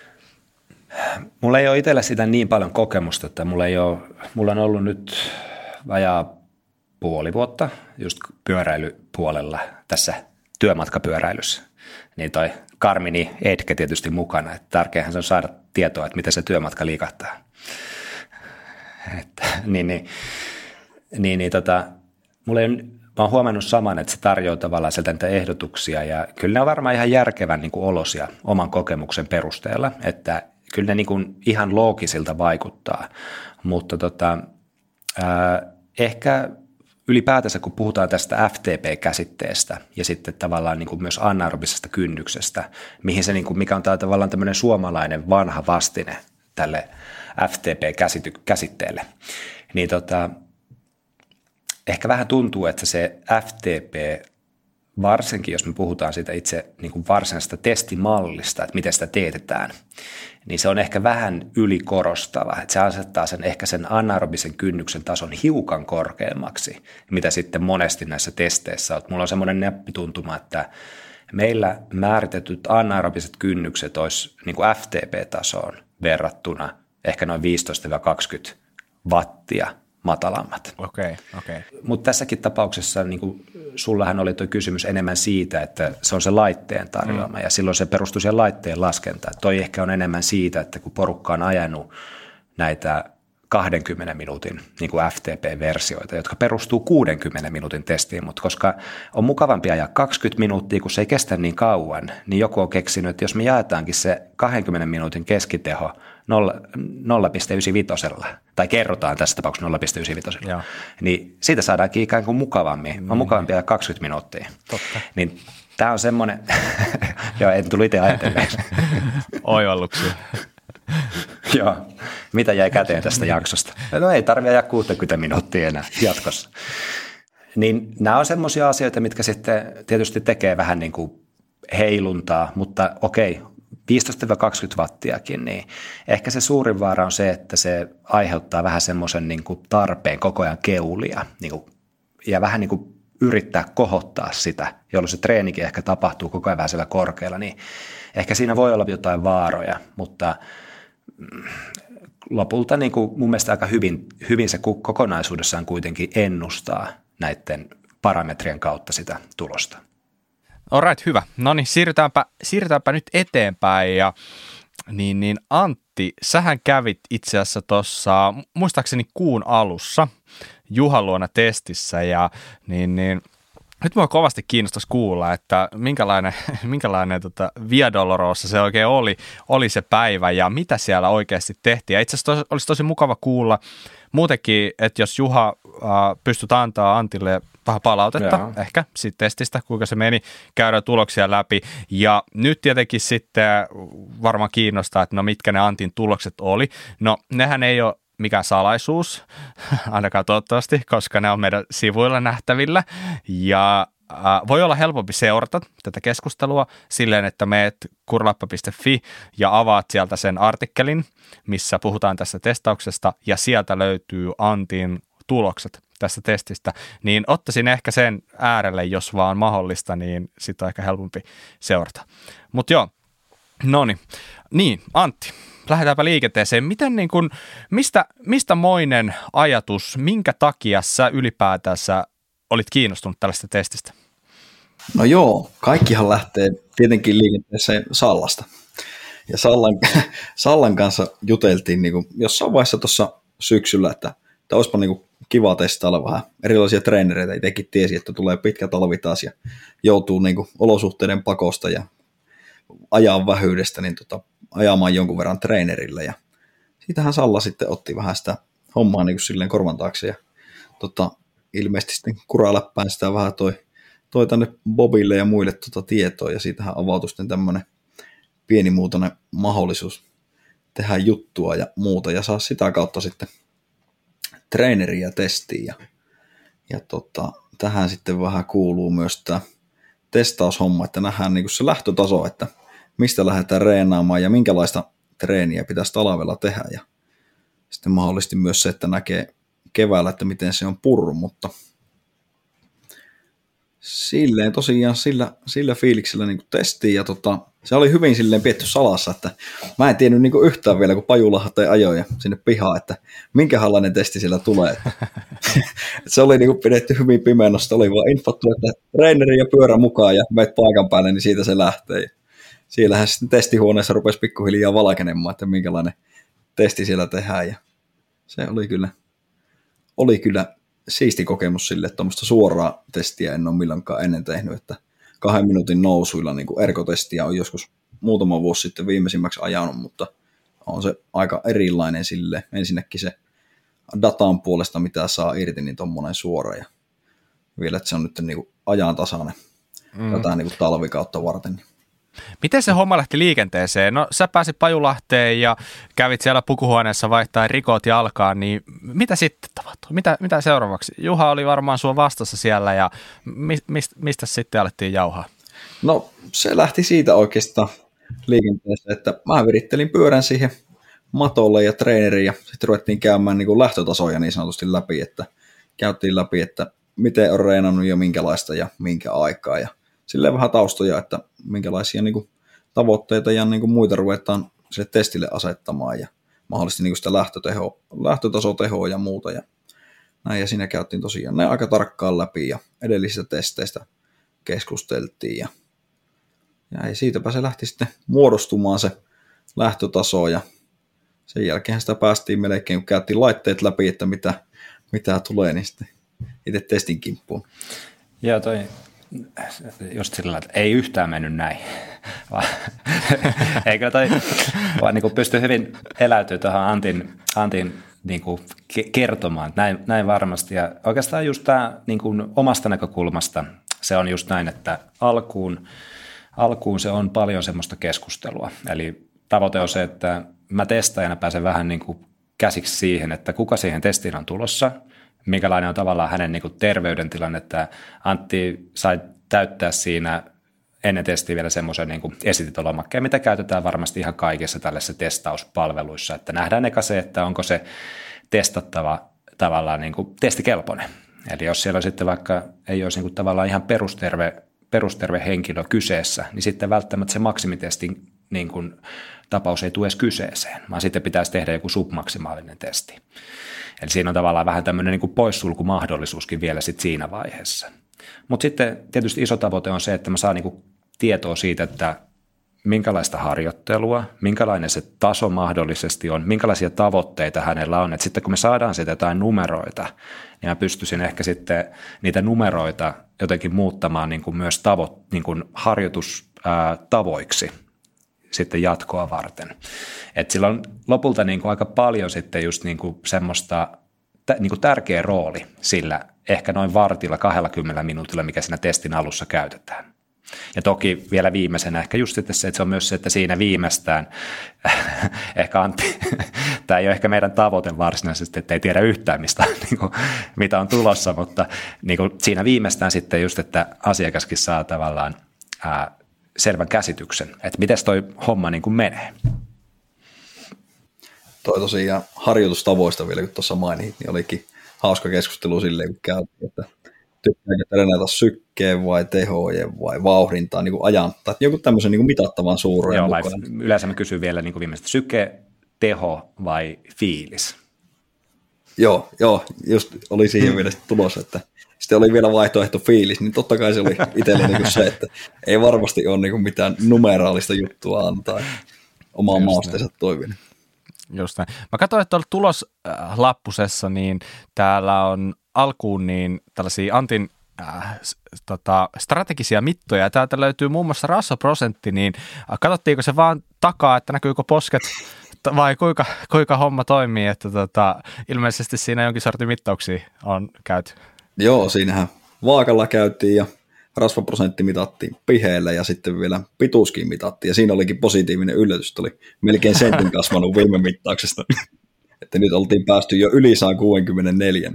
Mulla ei ole itsellä sitä niin paljon kokemusta, että mulla, ei ole, mulla on ollut nyt vajaa puoli vuotta just pyöräilypuolella tässä työmatkapyöräilyssä. Niin toi Karmini Edke tietysti mukana. Että tärkeähän se on saada tietoa, että miten se työmatka liikahtaa. Että, niin, niin, niin, niin tota, mulle on, mä oon huomannut saman, että se tarjoaa tavallaan sieltä niitä ehdotuksia ja kyllä ne on varmaan ihan järkevän niin kuin olosia oman kokemuksen perusteella, että kyllä ne niin kuin ihan loogisilta vaikuttaa, mutta tota, ää, ehkä ylipäätänsä kun puhutaan tästä FTP-käsitteestä ja sitten tavallaan niin kuin myös anaerobisesta kynnyksestä, mihin se, niin kuin, mikä on tavallaan tämmöinen suomalainen vanha vastine tälle FTP-käsitteelle, niin tota, ehkä vähän tuntuu, että se FTP varsinkin jos me puhutaan siitä itse niin kuin varsinaisesta testimallista, että miten sitä teetetään, niin se on ehkä vähän ylikorostava. Että se asettaa sen ehkä sen anaerobisen kynnyksen tason hiukan korkeammaksi, mitä sitten monesti näissä testeissä on. Mulla on semmoinen näppituntuma, että meillä määritetyt anaerobiset kynnykset olisi niin kuin FTP-tasoon verrattuna ehkä noin 15-20 wattia matalammat. Okay, okay. Mutta tässäkin tapauksessa niin kuin, sullahan oli tuo kysymys enemmän siitä, että se on se laitteen tarjoama mm. ja silloin se perustuu siihen laitteen laskentaan. Toi ehkä on enemmän siitä, että kun porukka on ajanut näitä 20 minuutin niin kuin FTP-versioita, jotka perustuu 60 minuutin testiin, mutta koska on mukavampi ajaa 20 minuuttia, kun se ei kestä niin kauan, niin joku on keksinyt, että jos me jaetaankin se 20 minuutin keskiteho 0,95 tai kerrotaan tässä tapauksessa 0,95, Joo. niin siitä saadaankin ikään kuin mukavammin. Mm. On mukavampi ajaa 20 minuuttia. Totta. Niin tämä on semmoinen, joo en tullut itse ajatelleen. Oivalluksia. Joo. Mitä jäi käteen tästä jaksosta? No ei tarvitse ajaa 60 minuuttia enää jatkossa. Niin nämä on semmoisia asioita, mitkä sitten tietysti tekee vähän niin kuin heiluntaa, mutta okei, 15-20 wattiakin, niin ehkä se suurin vaara on se, että se aiheuttaa vähän semmoisen niin kuin tarpeen koko ajan keulia niin kuin, ja vähän niin kuin yrittää kohottaa sitä, jolloin se treenikin ehkä tapahtuu koko ajan vähän siellä korkealla, niin ehkä siinä voi olla jotain vaaroja, mutta mm, lopulta niin kuin mun mielestä aika hyvin, hyvin se kokonaisuudessaan kuitenkin ennustaa näiden parametrien kautta sitä tulosta. Alright, hyvä. No niin, siirrytäänpä, siirrytäänpä nyt eteenpäin ja niin, niin Antti, sähän kävit itse asiassa tuossa, muistaakseni kuun alussa Juhan luona testissä ja niin, niin nyt mua kovasti kiinnostaisi kuulla, että minkälainen, minkälainen tota Via Dolorosa se oikein oli, oli se päivä ja mitä siellä oikeasti tehtiin. Ja itse asiassa olisi tosi mukava kuulla muutenkin, että jos Juha äh, pystyt antaa Antille vähän palautetta Jaa. ehkä siitä testistä, kuinka se meni, käydään tuloksia läpi. Ja nyt tietenkin sitten varmaan kiinnostaa, että no mitkä ne Antin tulokset oli. No nehän ei ole mikään salaisuus, ainakaan toivottavasti, koska ne on meidän sivuilla nähtävillä. Ja äh, voi olla helpompi seurata tätä keskustelua silleen, että meet kurlappa.fi ja avaat sieltä sen artikkelin, missä puhutaan tästä testauksesta ja sieltä löytyy Antin tulokset tästä testistä, niin ottaisin ehkä sen äärelle, jos vaan mahdollista, niin sitten on ehkä helpompi seurata. Mutta joo, no niin. Niin, Antti, lähdetäänpä liikenteeseen. Miten niin kun, mistä, mistä moinen ajatus, minkä takia sä ylipäätänsä olit kiinnostunut tällaista testistä? No joo, kaikkihan lähtee tietenkin liikenteeseen Sallasta. Ja Sallan, Sallan kanssa juteltiin niin kuin jossain vaiheessa tuossa syksyllä, että, että olisipa niin kuin kiva testailla vähän erilaisia treenereitä. Itsekin tiesi, että tulee pitkä talvi taas ja joutuu niin kuin olosuhteiden pakosta ja ajan vähyydestä niin tota, ajamaan jonkun verran treenerillä. Ja siitähän Salla sitten otti vähän sitä hommaa niin kuin silleen korvan taakse ja tota, ilmeisesti sitten kuraläppään sitä vähän toi, toi tänne Bobille ja muille tota tietoa ja siitähän avautui sitten tämmöinen pienimuotoinen mahdollisuus tehdä juttua ja muuta ja saa sitä kautta sitten treeneriä testiin ja, ja tota, tähän sitten vähän kuuluu myös tämä testaushomma, että nähdään niin se lähtötaso, että mistä lähdetään reenaamaan ja minkälaista treeniä pitäisi talvella tehdä. Ja sitten mahdollisesti myös se, että näkee keväällä, että miten se on purru, mutta silleen tosiaan sillä, sillä fiiliksellä niin testiin ja tota, se oli hyvin silleen pietty salassa, että mä en tiennyt niin yhtään vielä, kun Pajula tai ajoja sinne pihaan, että minkälainen testi siellä tulee. se oli niin pidetty hyvin pimennosta, oli vaan infottu, että treeneri ja pyörä mukaan ja meet paikan päälle, niin siitä se lähtee. Siellähän sitten testihuoneessa rupesi pikkuhiljaa valkenemaan, että minkälainen testi siellä tehdään ja se oli kyllä, oli kyllä siisti kokemus sille, että tuommoista suoraa testiä en ole milloinkaan ennen tehnyt, että kahden minuutin nousuilla niin kuin erkotestiä on joskus muutama vuosi sitten viimeisimmäksi ajanut, mutta on se aika erilainen sille. Ensinnäkin se datan puolesta, mitä saa irti, niin tuommoinen suora ja vielä, että se on nyt niin kuin ajan tasainen mm. jotain niin kuin talvikautta varten. Miten se homma lähti liikenteeseen? No sä pääsit Pajulahteen ja kävit siellä pukuhuoneessa vaihtaa rikot ja alkaa, niin mitä sitten tapahtui? Mitä, mitä seuraavaksi? Juha oli varmaan sua vastassa siellä ja mi, mist, mistä sitten alettiin jauhaa? No se lähti siitä oikeastaan liikenteeseen, että mä virittelin pyörän siihen matolle ja treeneriin ja sitten ruvettiin käymään niin kuin lähtötasoja niin sanotusti läpi, että käytiin läpi, että miten on reenannut ja minkälaista ja minkä aikaa ja silleen vähän taustoja, että minkälaisia niin kuin, tavoitteita ja niin kuin, muita ruvetaan sille testille asettamaan ja mahdollisesti niin kuin sitä lähtöteho, lähtötasotehoa ja muuta. Ja, näin, ja siinä käytiin tosiaan ne aika tarkkaan läpi ja edellisistä testeistä keskusteltiin ja, ja siitäpä se lähti sitten muodostumaan se lähtötaso ja sen jälkeen sitä päästiin melkein, kun käytiin laitteet läpi, että mitä, mitä tulee, niin sitten itse testin kimppuun. Joo, toi just sillä että ei yhtään mennyt näin. Eikö toi, vaan niin pystyy hyvin eläytyä tuohon Antin, Antin niin kuin kertomaan, näin, näin varmasti. Ja oikeastaan just tämä niin kuin omasta näkökulmasta, se on just näin, että alkuun, alkuun se on paljon semmoista keskustelua. Eli tavoite on se, että mä testaajana pääsen vähän niin kuin käsiksi siihen, että kuka siihen testiin on tulossa – minkälainen on tavallaan hänen niin kuin terveydentilanne, että Antti sai täyttää siinä ennen testiä vielä semmoisen niin esititolomakkeen, mitä käytetään varmasti ihan kaikissa tällaisissa testauspalveluissa, että nähdään eka se, että onko se testattava tavallaan niin kuin testikelpoinen. Eli jos siellä sitten vaikka ei olisi niin kuin tavallaan ihan perusterve, perusterve henkilö kyseessä, niin sitten välttämättä se maksimitestin niin kuin, tapaus ei tule edes kyseeseen, vaan sitten pitäisi tehdä joku submaksimaalinen testi. Eli siinä on tavallaan vähän tämmöinen niin kuin poissulkumahdollisuuskin vielä sit siinä vaiheessa. Mutta sitten tietysti iso tavoite on se, että mä saan niin kuin tietoa siitä, että minkälaista harjoittelua, minkälainen se taso mahdollisesti on, minkälaisia tavoitteita hänellä on. Et sitten kun me saadaan siitä jotain numeroita, niin mä pystyisin ehkä sitten niitä numeroita jotenkin muuttamaan niin kuin myös tavo, niin kuin harjoitustavoiksi sitten jatkoa varten. Et sillä on lopulta niin kuin aika paljon sitten just niin kuin semmoista niin kuin tärkeä rooli sillä ehkä noin vartilla 20 minuutilla, mikä siinä testin alussa käytetään. Ja toki vielä viimeisenä ehkä just se, että se on myös se, että siinä viimeistään, ehkä Antti, tämä ei ole ehkä meidän tavoite varsinaisesti, että ei tiedä yhtään mistä, niin kuin, mitä on tulossa, mutta niin kuin siinä viimeistään sitten just, että asiakaskin saa tavallaan ää, selvän käsityksen, että miten toi homma niin kuin menee. Toi tosiaan harjoitustavoista vielä, kun tuossa mainit, niin olikin hauska keskustelu silleen, kun käytiin, että tykkääkö treenata sykkeen vai tehojen vai vauhdintaa niin kuin ajan, tai joku tämmöisen niin kuin mitattavan suuruuden Joo, mukaan. yleensä mä kysyn vielä niin kuin viimeistä, syke, teho vai fiilis? Joo, joo, just oli siihen vielä tulossa, että sitten oli vielä vaihtoehto fiilis, niin totta kai se oli itselle niin se, että ei varmasti ole niin mitään numeraalista juttua antaa omaan maasteensa toivinen. Just näin. Mä katsoin, että tuloslappusessa, niin täällä on alkuun niin tällaisia Antin äh, tota, strategisia mittoja. Ja täältä löytyy muun muassa rassaprosentti, niin äh, katsottiinko se vaan takaa, että näkyykö posket vai kuinka, kuinka homma toimii, että tota, ilmeisesti siinä jonkin sortin mittauksia on käyty. Joo, siinähän vaakalla käytiin ja rasvaprosentti mitattiin piheellä ja sitten vielä pituuskin mitattiin ja siinä olikin positiivinen yllätys, että oli melkein sentin kasvanut viime mittauksesta. että nyt oltiin päästy jo yli 164.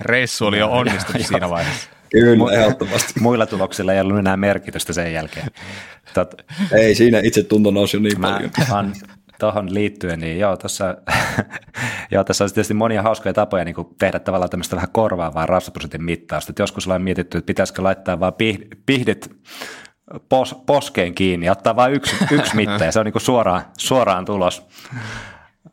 Reissu oli jo onnistunut siinä vaiheessa. Kyllä, ehdottomasti. Muilla tuloksilla ei ollut enää merkitystä sen jälkeen. Tot... Ei, siinä itse tunto nousi jo niin Mä paljon tuohon liittyen, niin joo, tuossa, joo, tässä on tietysti monia hauskoja tapoja niin tehdä tavallaan tämmöistä vähän korvaavaa rasvaprosentin mittausta. Et joskus ollaan mietitty, että pitäisikö laittaa vaan pihdit pos, poskeen kiinni ja ottaa vain yksi, yksi mitta ja se on niin suoraan, suoraan tulos.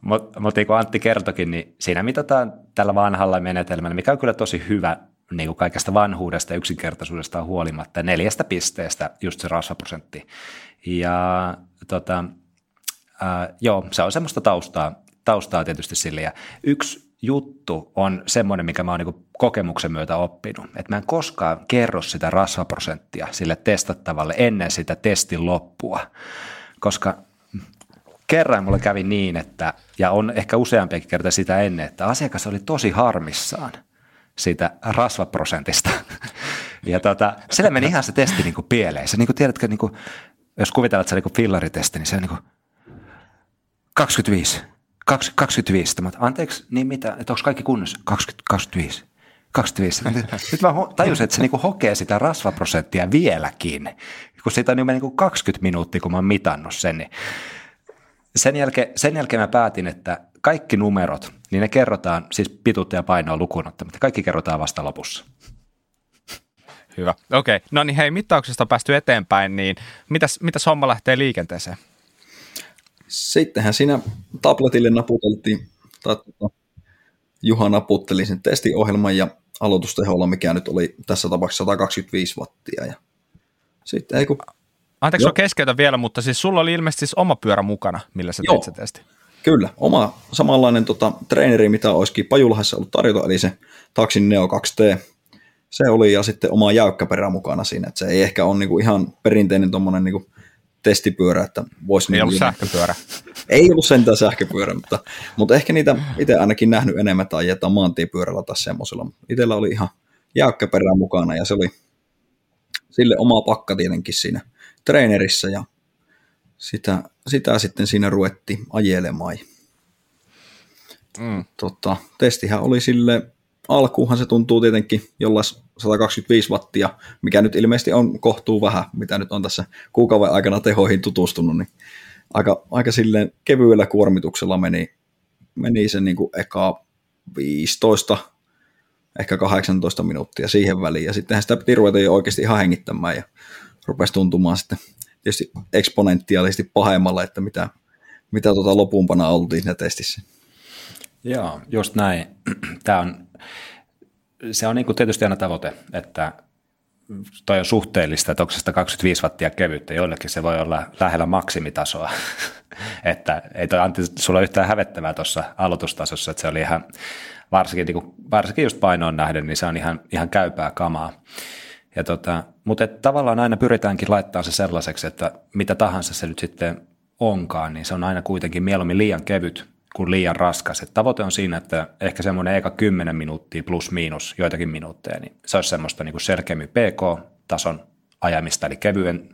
Mutta mut niin kuin Antti kertokin, niin siinä mitataan tällä vanhalla menetelmällä, mikä on kyllä tosi hyvä niin kuin kaikesta vanhuudesta ja yksinkertaisuudesta huolimatta, neljästä pisteestä just se rasvaprosentti. Ja tota, Äh, joo, se on semmoista taustaa, taustaa tietysti sille. Ja yksi juttu on semmoinen, mikä mä oon niin kokemuksen myötä oppinut, että mä en koskaan kerro sitä rasvaprosenttia sille testattavalle ennen sitä testin loppua, koska kerran mulle kävi niin, että, ja on ehkä useampiakin kertaa sitä ennen, että asiakas oli tosi harmissaan siitä rasvaprosentista. Ja tota, sille meni ihan se testi niin pieleen. Se, niin kuin, tiedätkö, niin kuin, jos kuvitellaan, että se on niin fillaritesti, niin se on niin kuin, 25. 20, 25. Mä, anteeksi, niin mitä, että onko kaikki kunnossa? 20, 25. 25. Nyt mä tajusin, että se niinku hokee sitä rasvaprosenttia vieläkin, kun siitä on jo niinku 20 minuuttia, kun mä oon mitannut sen. Niin sen, jälkeen, sen jälkeen mä päätin, että kaikki numerot, niin ne kerrotaan, siis pituutta ja painoa lukuun ottamatta, kaikki kerrotaan vasta lopussa. Hyvä. Okei. Okay. No niin hei, mittauksesta on päästy eteenpäin, niin mitäs, mitäs homma lähtee liikenteeseen? Sittenhän siinä tabletille naputeltiin, tai tuota, Juha naputteli sen testiohjelman ja aloitusteholla, mikä nyt oli tässä tapauksessa 125 wattia. Ja sitten ei kun... Anteeksi, on keskeytä vielä, mutta siis sulla oli ilmeisesti siis oma pyörä mukana, millä sä teit se testi. Kyllä, oma samanlainen tota, treeneri, mitä olisikin Pajulahassa ollut tarjota, eli se Taxin Neo 2T. Se oli ja sitten oma jäykkäperä mukana siinä, että se ei ehkä ole niinku ihan perinteinen tuommoinen niinku testipyörä, että voisi... Ei niin ollut sähköpyörä. Ei ollut sentään sähköpyörä, mutta, mutta ehkä niitä itse ainakin nähnyt enemmän tai jätä maantiepyörällä tai semmoisella. Itellä oli ihan jäykkäperä mukana ja se oli sille oma pakka tietenkin siinä treenerissä ja sitä, sitä sitten siinä ruvettiin ajelemaan. Mm. Tota, testihän oli sille alkuunhan se tuntuu tietenkin jollain 125 wattia, mikä nyt ilmeisesti on kohtuu vähän, mitä nyt on tässä kuukauden aikana tehoihin tutustunut, niin aika, aika silleen kevyellä kuormituksella meni, meni se niin kuin eka 15, ehkä 18 minuuttia siihen väliin, ja sittenhän sitä piti ruveta jo oikeasti ihan hengittämään, ja rupesi tuntumaan sitten tietysti eksponentiaalisesti pahemmalle, että mitä, mitä tuota lopumpana oltiin siinä testissä. Joo, just näin. Tämä on, se on niin kuin tietysti aina tavoite, että toi on suhteellista, että onko se 125 wattia kevyyttä, joillekin se voi olla lähellä maksimitasoa. että ei toi Antti sulla yhtään hävettävää tuossa aloitustasossa, että se oli ihan, varsinkin, niin kuin, varsinkin just painoon nähden, niin se on ihan, ihan käypää kamaa. Ja tota, mutta et tavallaan aina pyritäänkin laittaa se sellaiseksi, että mitä tahansa se nyt sitten onkaan, niin se on aina kuitenkin mieluummin liian kevyt kuin liian raskas. Et tavoite on siinä, että ehkä semmoinen eka 10 minuuttia plus miinus joitakin minuutteja, niin se olisi semmoista niin kuin selkeämmin PK-tason ajamista, eli kevyen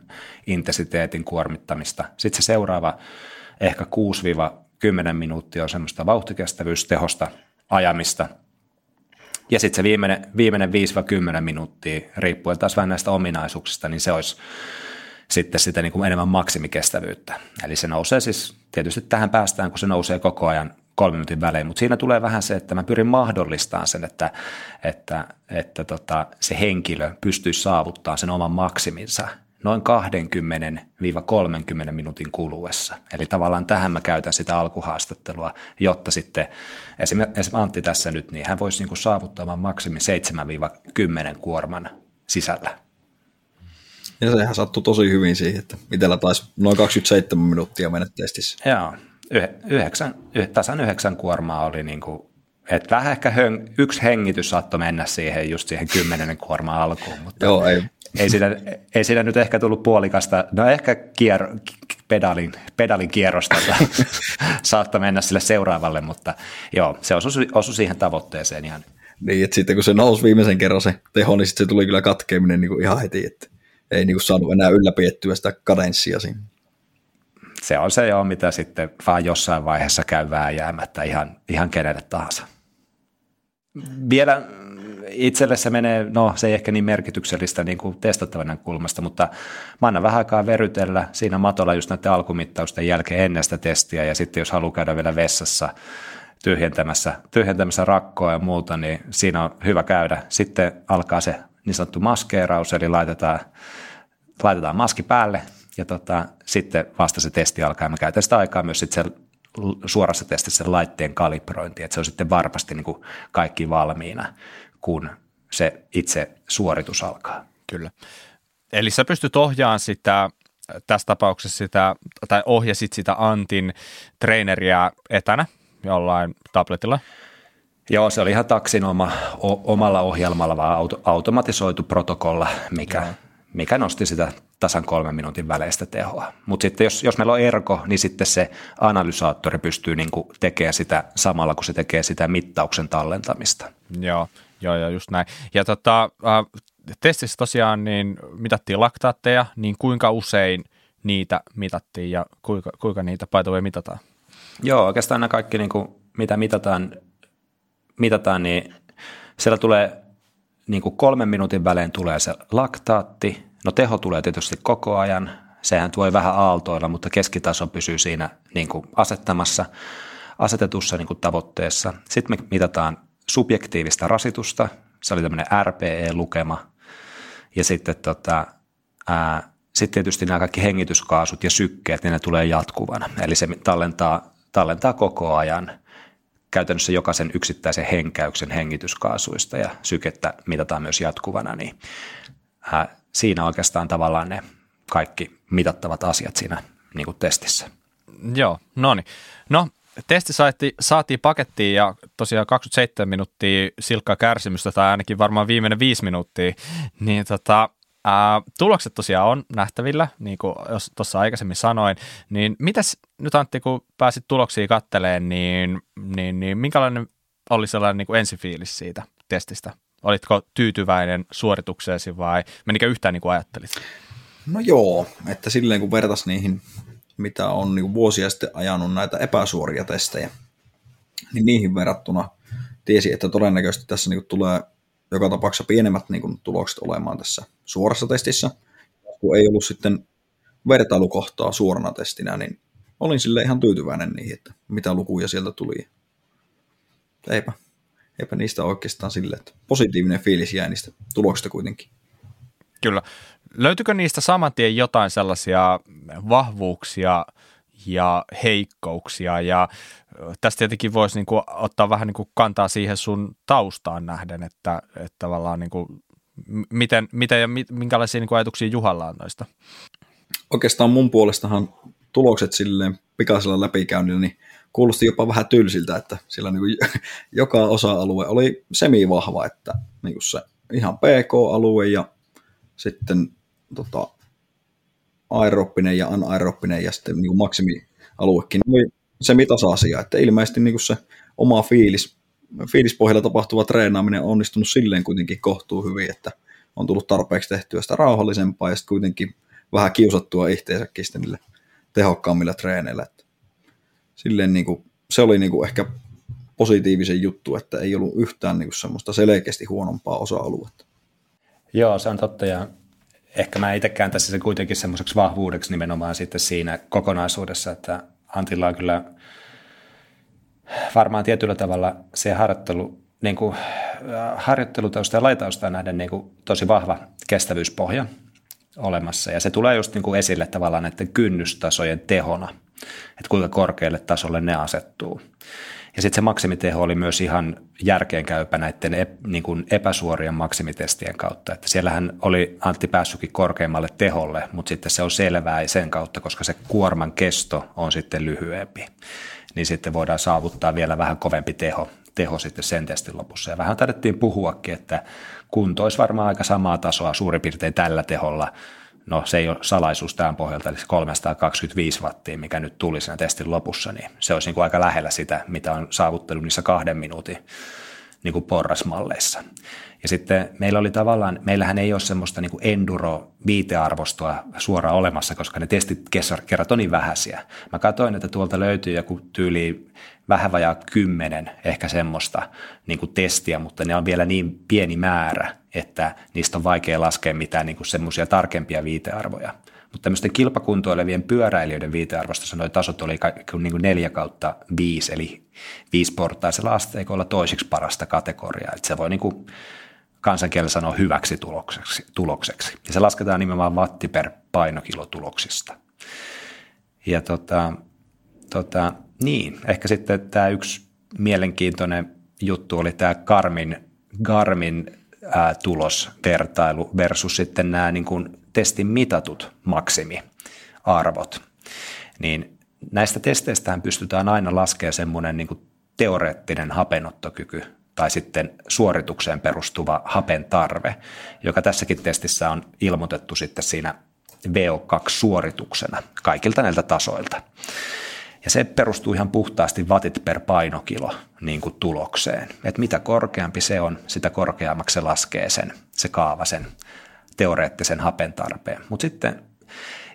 intensiteetin kuormittamista. Sitten se seuraava ehkä 6-10 minuuttia on semmoista vauhtikestävyystehosta ajamista. Ja sitten se viimeinen, viimeinen 5-10 minuuttia, riippuen taas vähän näistä ominaisuuksista, niin se olisi sitten sitä niin kuin enemmän maksimikestävyyttä. Eli se nousee siis, tietysti tähän päästään, kun se nousee koko ajan kolmen minuutin välein, mutta siinä tulee vähän se, että mä pyrin mahdollistamaan sen, että, että, että tota, se henkilö pystyisi saavuttamaan sen oman maksiminsa noin 20-30 minuutin kuluessa. Eli tavallaan tähän mä käytän sitä alkuhaastattelua, jotta sitten esimerkiksi Antti tässä nyt, niin hän voisi niin saavuttaa oman maksimin 7-10 kuorman sisällä. Ja sehän sattui tosi hyvin siihen, että itsellä taisi noin 27 minuuttia mennä testissä. Joo, yhdeksän, tasan yhdeksän kuormaa oli niin kuin, että vähän ehkä hön, yksi hengitys saattoi mennä siihen just siihen kymmenen kuorma alkuun, mutta Joo, ei. ei, siinä, ei siinä nyt ehkä tullut puolikasta, no ehkä kier, pedalin, pedalin kierrosta saattoi mennä sille seuraavalle, mutta joo, se osui, osui siihen tavoitteeseen ihan. Niin, että sitten kun se nousi viimeisen kerran se teho, niin sitten se tuli kyllä katkeaminen niin kuin ihan heti, että ei niin kuin saanut enää ylläpiettyä sitä kadenssia siinä se on se jo, mitä sitten vaan jossain vaiheessa käy vääjäämättä ihan, ihan kenelle tahansa. Vielä itselle se menee, no se ei ehkä niin merkityksellistä niin kuin testattavan kulmasta, mutta mä annan vähän aikaa verytellä siinä matolla just näiden alkumittausten jälkeen ennen sitä testiä ja sitten jos haluaa käydä vielä vessassa tyhjentämässä, tyhjentämässä rakkoa ja muuta, niin siinä on hyvä käydä. Sitten alkaa se niin sanottu maskeeraus, eli laitetaan, laitetaan maski päälle, ja tota, sitten vasta se testi alkaa. Mä käytän sitä aikaa myös sitten suorassa testissä sen laitteen kalibrointi, että se on sitten varmasti niin kuin kaikki valmiina, kun se itse suoritus alkaa. Kyllä. Eli sä pystyt ohjaamaan sitä, tässä tapauksessa sitä, tai ohjasit sitä Antin treeneriä etänä jollain tabletilla? Joo, se oli ihan taksin oma, o, omalla ohjelmalla, vaan auto, automatisoitu protokolla, mikä, Joo. mikä nosti sitä tasan kolmen minuutin väleistä tehoa. Mutta sitten jos, jos meillä on erko, niin sitten se analysaattori pystyy niinku tekemään sitä samalla, kun se tekee sitä mittauksen tallentamista. Joo, joo, joo just näin. Ja tota, äh, testissä tosiaan niin mitattiin laktaatteja, niin kuinka usein niitä mitattiin ja kuinka, kuinka niitä paitoja mitataan? Joo, oikeastaan nämä kaikki, niin kuin, mitä mitataan, mitataan, niin siellä tulee niin kuin kolmen minuutin välein tulee se laktaatti, No teho tulee tietysti koko ajan, sehän voi vähän aaltoilla, mutta keskitaso pysyy siinä niin kuin asettamassa, asetetussa niin kuin tavoitteessa. Sitten me mitataan subjektiivista rasitusta, se oli tämmöinen RPE-lukema, ja sitten tota, ää, sitten tietysti nämä kaikki hengityskaasut ja sykkeet, niin ne tulee jatkuvana. Eli se tallentaa, tallentaa koko ajan käytännössä jokaisen yksittäisen henkäyksen hengityskaasuista ja sykettä mitataan myös jatkuvana, niin siinä oikeastaan tavallaan ne kaikki mitattavat asiat siinä niin kuin testissä. Joo, no niin. No, testi saati, saatiin pakettiin ja tosiaan 27 minuuttia silkkaa kärsimystä tai ainakin varmaan viimeinen viisi minuuttia, niin tota, ää, tulokset tosiaan on nähtävillä, niin kuin tuossa aikaisemmin sanoin, niin mitäs nyt Antti, kun pääsit tuloksia katteleen, niin, niin, niin minkälainen oli sellainen niin kuin ensifiilis siitä testistä? Olitko tyytyväinen suoritukseesi vai menikö yhtään niin kuin ajattelit? No joo, että silleen kun vertas niihin, mitä on niin vuosia sitten ajanut näitä epäsuoria testejä, niin niihin verrattuna tiesi, että todennäköisesti tässä niin tulee joka tapauksessa pienemmät niin kuin, tulokset olemaan tässä suorassa testissä. Kun ei ollut sitten vertailukohtaa suorana testinä, niin olin sille ihan tyytyväinen niihin, että mitä lukuja sieltä tuli. Eipä eipä niistä oikeastaan sille, että positiivinen fiilis jäi niistä tuloksista kuitenkin. Kyllä. Löytyykö niistä saman tien jotain sellaisia vahvuuksia ja heikkouksia ja tästä tietenkin voisi niin kuin ottaa vähän niin kuin kantaa siihen sun taustaan nähden, että, että tavallaan niin kuin, miten, miten ja minkälaisia niin kuin ajatuksia Juhalla on noista? Oikeastaan mun puolestahan tulokset silleen pikaisella läpikäynnillä, niin kuulosti jopa vähän tylsiltä, että sillä niin kuin joka osa-alue oli semivahva, että niin kuin se ihan PK-alue ja sitten tota, aeroppinen ja anaeroppinen ja sitten niin maksimialuekin oli se asia, että ilmeisesti niin se oma fiilis, fiilispohjalla tapahtuva treenaaminen on onnistunut silleen kuitenkin kohtuu hyvin, että on tullut tarpeeksi tehtyä sitä rauhallisempaa ja sitten kuitenkin vähän kiusattua itseäsäkin sitten niille tehokkaammilla treeneillä. Että silleen niin kuin, se oli niin kuin ehkä positiivisen juttu, että ei ollut yhtään niin kuin semmoista selkeästi huonompaa osa-aluetta. Joo, se on totta ja ehkä mä itse kääntäisin sen kuitenkin semmoiseksi vahvuudeksi nimenomaan sitten siinä kokonaisuudessa, että Antilla on kyllä varmaan tietyllä tavalla se harjoittelu, niin kuin, harjoittelutausta ja laitausta nähden niin kuin tosi vahva kestävyyspohja olemassa ja se tulee just niin kuin esille tavallaan näiden kynnystasojen tehona – että kuinka korkealle tasolle ne asettuu. Ja sitten se maksimiteho oli myös ihan järkeenkäypä näiden ep, niin kuin epäsuorien maksimitestien kautta. Että siellähän oli Antti päässytkin korkeammalle teholle, mutta sitten se on selvää sen kautta, koska se kuorman kesto on sitten lyhyempi. Niin sitten voidaan saavuttaa vielä vähän kovempi teho, teho sitten sen testin lopussa. Ja vähän taidettiin puhuakin, että kunto olisi varmaan aika samaa tasoa suurin piirtein tällä teholla – no se ei ole salaisuus tämän pohjalta, eli se 325 wattia, mikä nyt tuli siinä testin lopussa, niin se olisi niin kuin aika lähellä sitä, mitä on saavuttanut niissä kahden minuutin niin kuin porrasmalleissa. Ja sitten meillä oli tavallaan, meillähän ei ole semmoista niin enduro-viitearvostoa suoraan olemassa, koska ne testit kerrat on niin vähäisiä. Mä katsoin, että tuolta löytyy joku tyyli vähän vajaa kymmenen ehkä semmoista niin kuin testiä, mutta ne on vielä niin pieni määrä, että niistä on vaikea laskea mitään niin semmoisia tarkempia viitearvoja. Mutta tämmöisten kilpakuntoilevien pyöräilijöiden viitearvostossa nuo tasot oli niin kuin 4 kautta 5, eli viisiportaisella asteikolla toisiksi parasta kategoriaa. Että se voi niin kuin kansankielellä sanoa hyväksi tulokseksi, tulokseksi. Ja se lasketaan nimenomaan watti per painokilo tuloksista. Ja tota, tota, niin, ehkä sitten tämä yksi mielenkiintoinen juttu oli tämä Garmin, Garmin tulosvertailu versus sitten nämä niin kuin testin mitatut maksimiarvot. Niin näistä testeistä pystytään aina laskemaan semmoinen niin teoreettinen hapenottokyky tai sitten suoritukseen perustuva hapen tarve, joka tässäkin testissä on ilmoitettu sitten siinä VO2-suorituksena kaikilta näiltä tasoilta. Ja se perustuu ihan puhtaasti watit per painokilo niin kuin tulokseen. Et mitä korkeampi se on, sitä korkeammaksi se laskee sen, se kaava sen teoreettisen hapen tarpeen. Mut sitten,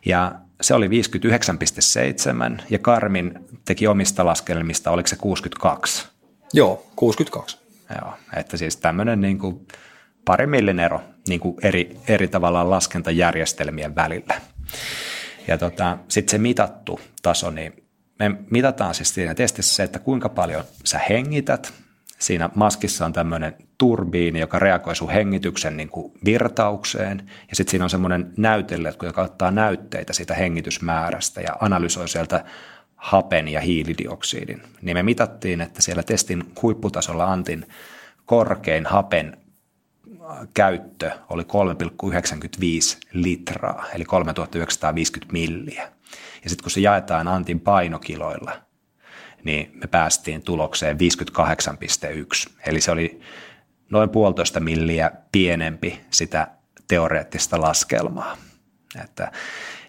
ja se oli 59,7 ja Karmin teki omista laskelmista, oliko se 62? Joo, 62. Joo, että siis tämmöinen niin kuin pari millin ero niin kuin eri, eri tavallaan laskentajärjestelmien välillä. Ja tota, sitten se mitattu taso, niin me mitataan siis siinä testissä se, että kuinka paljon sä hengität. Siinä maskissa on tämmöinen turbiini, joka reagoi sun hengityksen niin kuin virtaukseen. Ja sitten siinä on semmoinen näytelle, joka ottaa näytteitä siitä hengitysmäärästä ja analysoi sieltä hapen ja hiilidioksidin. Niin me mitattiin, että siellä testin huipputasolla Antin korkein hapen käyttö oli 3,95 litraa, eli 3950 milliä. Ja sitten kun se jaetaan Antin painokiloilla, niin me päästiin tulokseen 58,1. Eli se oli noin puolitoista milliä pienempi sitä teoreettista laskelmaa. Että,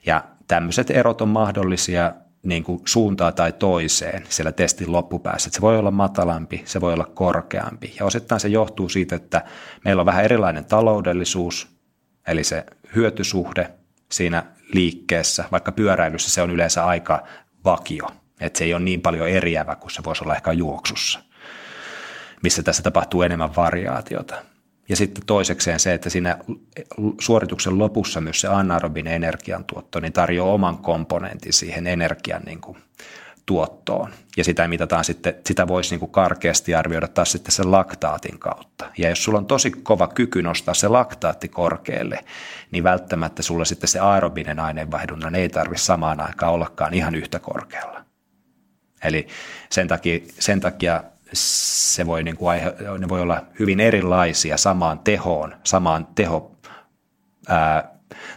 ja tämmöiset erot on mahdollisia niin kuin suuntaa tai toiseen siellä testin loppupäässä. Että se voi olla matalampi, se voi olla korkeampi. Ja osittain se johtuu siitä, että meillä on vähän erilainen taloudellisuus, eli se hyötysuhde siinä liikkeessä, vaikka pyöräilyssä se on yleensä aika vakio, että se ei ole niin paljon eriävä kuin se voisi olla ehkä juoksussa, missä tässä tapahtuu enemmän variaatiota. Ja sitten toisekseen se, että siinä suorituksen lopussa myös se anaerobinen energiantuotto niin tarjoaa oman komponentin siihen energian niin kuin tuottoon. Ja sitä mitataan sitten, sitä voisi niin kuin karkeasti arvioida taas sitten sen laktaatin kautta. Ja jos sulla on tosi kova kyky nostaa se laktaatti korkealle, niin välttämättä sulla sitten se aerobinen aineenvaihdunnan ei tarvitse samaan aikaan ollakaan ihan yhtä korkealla. Eli sen takia, sen takia se voi, niin kuin ne voi olla hyvin erilaisia samaan tehoon, samaan teho, ää,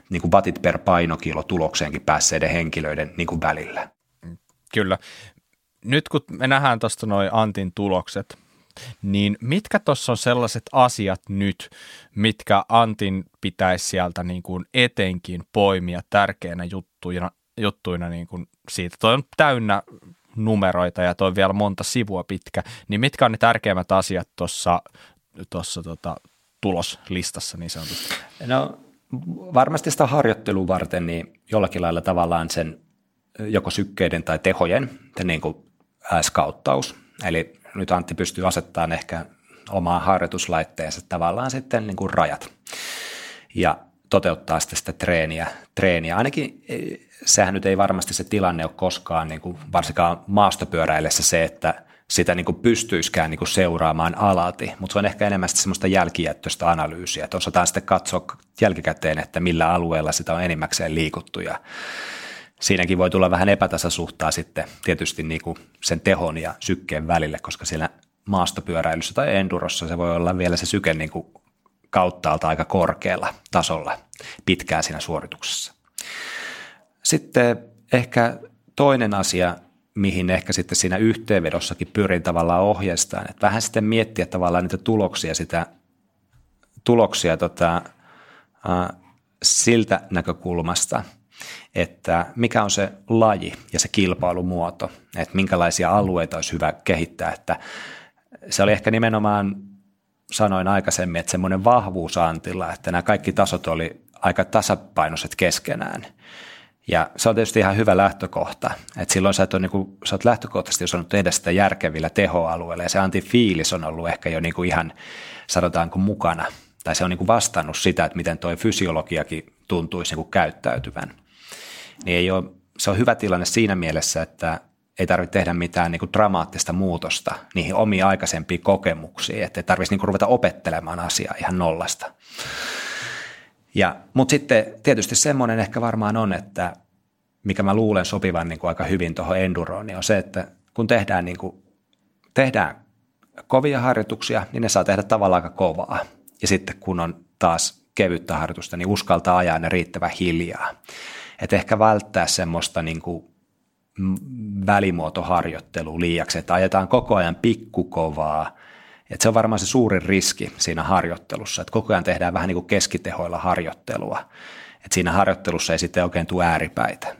niin kuin batit per painokilo tulokseenkin päässeiden henkilöiden niin kuin välillä. Kyllä. Nyt kun me nähdään tuosta noin Antin tulokset, niin mitkä tuossa on sellaiset asiat nyt, mitkä Antin pitäisi sieltä niin kuin etenkin poimia tärkeänä juttuina, juttuina niin kuin siitä? Toi on täynnä numeroita ja toi vielä monta sivua pitkä, niin mitkä on ne tärkeimmät asiat tuossa tossa, tota, tuloslistassa niin sanotusti? No varmasti sitä harjoittelua varten niin jollakin lailla tavallaan sen joko sykkeiden tai tehojen niin kuin skauttaus. Eli nyt Antti pystyy asettamaan ehkä omaan harjoituslaitteensa tavallaan sitten niin kuin rajat ja toteuttaa sitten sitä treeniä. treeniä. Ainakin e, sehän nyt ei varmasti se tilanne ole koskaan, niin kuin varsinkaan maastopyöräillessä se, että sitä niin kuin pystyisikään niin kuin seuraamaan alati, mutta se on ehkä enemmän semmoista jälkijättöistä analyysiä, että osataan sitten katsoa jälkikäteen, että millä alueella sitä on enimmäkseen liikuttu ja siinäkin voi tulla vähän epätasasuhtaa sitten tietysti niin kuin sen tehon ja sykkeen välille, koska siellä maastopyöräilyssä tai endurossa se voi olla vielä se syke niin kuin kauttaalta aika korkealla tasolla pitkään siinä suorituksessa. Sitten ehkä toinen asia, mihin ehkä sitten siinä yhteenvedossakin pyrin tavallaan ohjeistaan, että vähän sitten miettiä tavallaan niitä tuloksia, sitä tuloksia tota, äh, siltä näkökulmasta, että mikä on se laji ja se kilpailumuoto, että minkälaisia alueita olisi hyvä kehittää, että se oli ehkä nimenomaan, sanoin aikaisemmin, että semmoinen vahvuus Antilla, että nämä kaikki tasot oli aika tasapainoiset keskenään. Ja se on tietysti ihan hyvä lähtökohta, että silloin sä, et ole, niin kuin, sä oot lähtökohtaisesti osannut tehdä sitä järkevillä tehoalueilla ja se antifiilis on ollut ehkä jo niin kuin ihan, sanotaanko mukana, tai se on niin kuin vastannut sitä, että miten tuo fysiologiakin tuntuisi niin kuin käyttäytyvän. Niin ei ole, se on hyvä tilanne siinä mielessä, että ei tarvitse tehdä mitään niin kuin dramaattista muutosta niihin omiin aikaisempiin kokemuksiin, että ei tarvitsisi niin ruveta opettelemaan asiaa ihan nollasta. Ja, mutta sitten tietysti semmoinen ehkä varmaan on, että mikä mä luulen sopivan niin kuin aika hyvin tuohon enduroon, niin on se, että kun tehdään, niin kuin, tehdään kovia harjoituksia, niin ne saa tehdä tavallaan aika kovaa. Ja sitten kun on taas kevyttä harjoitusta, niin uskaltaa ajaa ne riittävän hiljaa. Että ehkä välttää semmoista niin kuin välimuotoharjoittelua liiaksi, että ajetaan koko ajan pikkukovaa. Että se on varmaan se suurin riski siinä harjoittelussa, että koko ajan tehdään vähän niin kuin keskitehoilla harjoittelua. Että siinä harjoittelussa ei sitten oikein tule ääripäitä.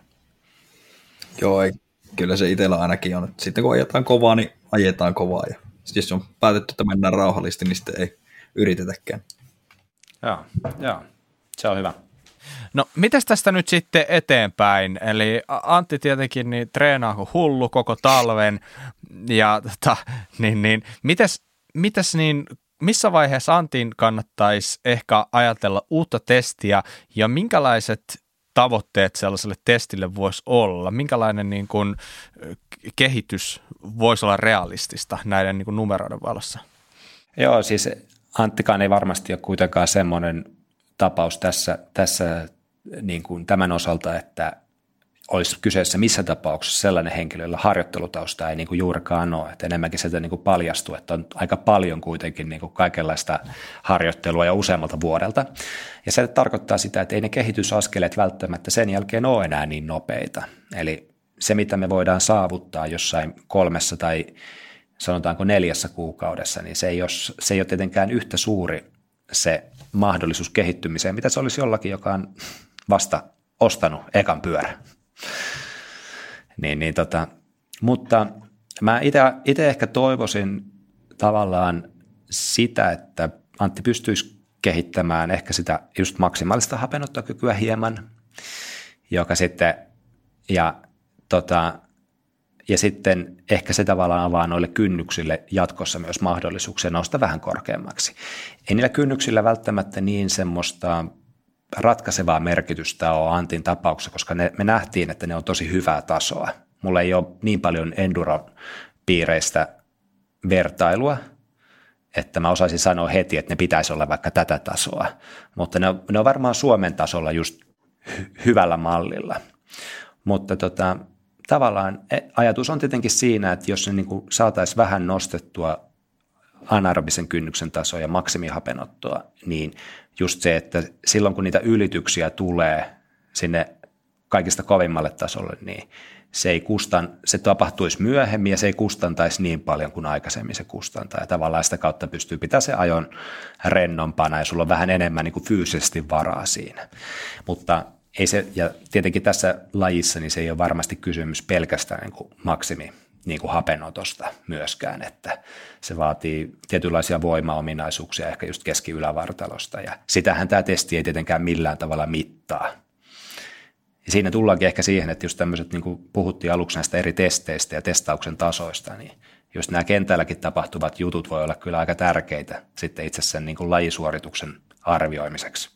Joo, ei. kyllä se itsellä ainakin on. Sitten kun ajetaan kovaa, niin ajetaan kovaa. Ja sitten jos on päätetty, että mennään rauhallisesti, niin sitten ei yritetäkään. Joo, joo. se on hyvä. No, mites tästä nyt sitten eteenpäin? Eli Antti tietenkin niin treenaa kuin hullu koko talven, ja tota, niin, niin, mites, mites niin, missä vaiheessa Antin kannattaisi ehkä ajatella uutta testiä, ja minkälaiset tavoitteet sellaiselle testille voisi olla? Minkälainen niin kuin, kehitys voisi olla realistista näiden niin kuin, numeroiden valossa? Joo, siis Anttikaan ei varmasti ole kuitenkaan semmoinen tapaus tässä, tässä niin kuin tämän osalta, että olisi kyseessä missä tapauksessa sellainen henkilö, jolla harjoittelutausta ei niin kuin juurikaan ole. Että enemmänkin sieltä niin paljastuu, että on aika paljon kuitenkin niin kuin kaikenlaista harjoittelua ja useammalta vuodelta. Ja se tarkoittaa sitä, että ei ne kehitysaskeleet välttämättä sen jälkeen ole enää niin nopeita. Eli se, mitä me voidaan saavuttaa jossain kolmessa tai sanotaanko neljässä kuukaudessa, niin se ei ole, se ei ole tietenkään yhtä suuri se mahdollisuus kehittymiseen, mitä se olisi jollakin, joka on vasta ostanut ekan pyörä. Niin, niin tota, mutta mä itse ehkä toivoisin tavallaan sitä, että Antti pystyisi kehittämään ehkä sitä just maksimaalista hapenottokykyä hieman, joka sitten, ja tota, ja sitten ehkä se tavallaan avaa noille kynnyksille jatkossa myös mahdollisuuksia nousta vähän korkeammaksi. Ei niillä kynnyksillä välttämättä niin semmoista ratkaisevaa merkitystä ole Antin tapauksessa, koska ne, me nähtiin, että ne on tosi hyvää tasoa. Mulla ei ole niin paljon enduro-piireistä vertailua, että mä osaisin sanoa heti, että ne pitäisi olla vaikka tätä tasoa, mutta ne on, ne on varmaan Suomen tasolla just hy- hyvällä mallilla. Mutta tota, tavallaan e, ajatus on tietenkin siinä, että jos ne niin saataisiin vähän nostettua anaerobisen kynnyksen tasoa ja maksimihapenottoa, niin just se, että silloin kun niitä ylityksiä tulee sinne kaikista kovimmalle tasolle, niin se, ei kustan, se tapahtuisi myöhemmin ja se ei kustantaisi niin paljon kuin aikaisemmin se kustantaa. Ja tavallaan sitä kautta pystyy pitämään se ajon rennompana ja sulla on vähän enemmän niin kuin fyysisesti varaa siinä. Mutta ei se, ja tietenkin tässä lajissa niin se ei ole varmasti kysymys pelkästään niin kuin maksimi niin kuin hapenotosta myöskään, että se vaatii tietynlaisia voimaominaisuuksia ehkä just keski-ylävartalosta ja sitähän tämä testi ei tietenkään millään tavalla mittaa. Ja siinä tullaankin ehkä siihen, että just tämmöiset, niin kuin puhuttiin aluksi näistä eri testeistä ja testauksen tasoista, niin just nämä kentälläkin tapahtuvat jutut voi olla kyllä aika tärkeitä sitten itse sen niin kuin lajisuorituksen arvioimiseksi.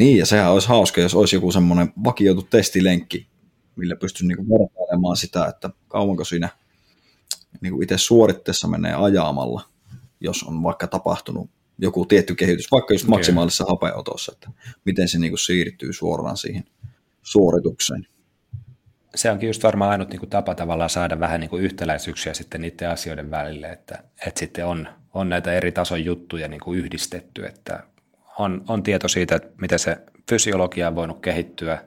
Niin, ja sehän olisi hauska, jos olisi joku semmoinen vakioitu testilenkki, millä pystyisi niin vertailemaan sitä, että kauanko siinä niin kuin itse suoritteessa menee ajamalla, jos on vaikka tapahtunut joku tietty kehitys, vaikka just maksimaalisessa hapeotossa, että miten se niin kuin siirtyy suoraan siihen suoritukseen. se onkin just varmaan ainut niin kuin tapa tavallaan saada vähän niin kuin yhtäläisyyksiä sitten niiden asioiden välille, että, että sitten on, on näitä eri tason juttuja niin kuin yhdistetty, että on, on tieto siitä, että miten se fysiologia on voinut kehittyä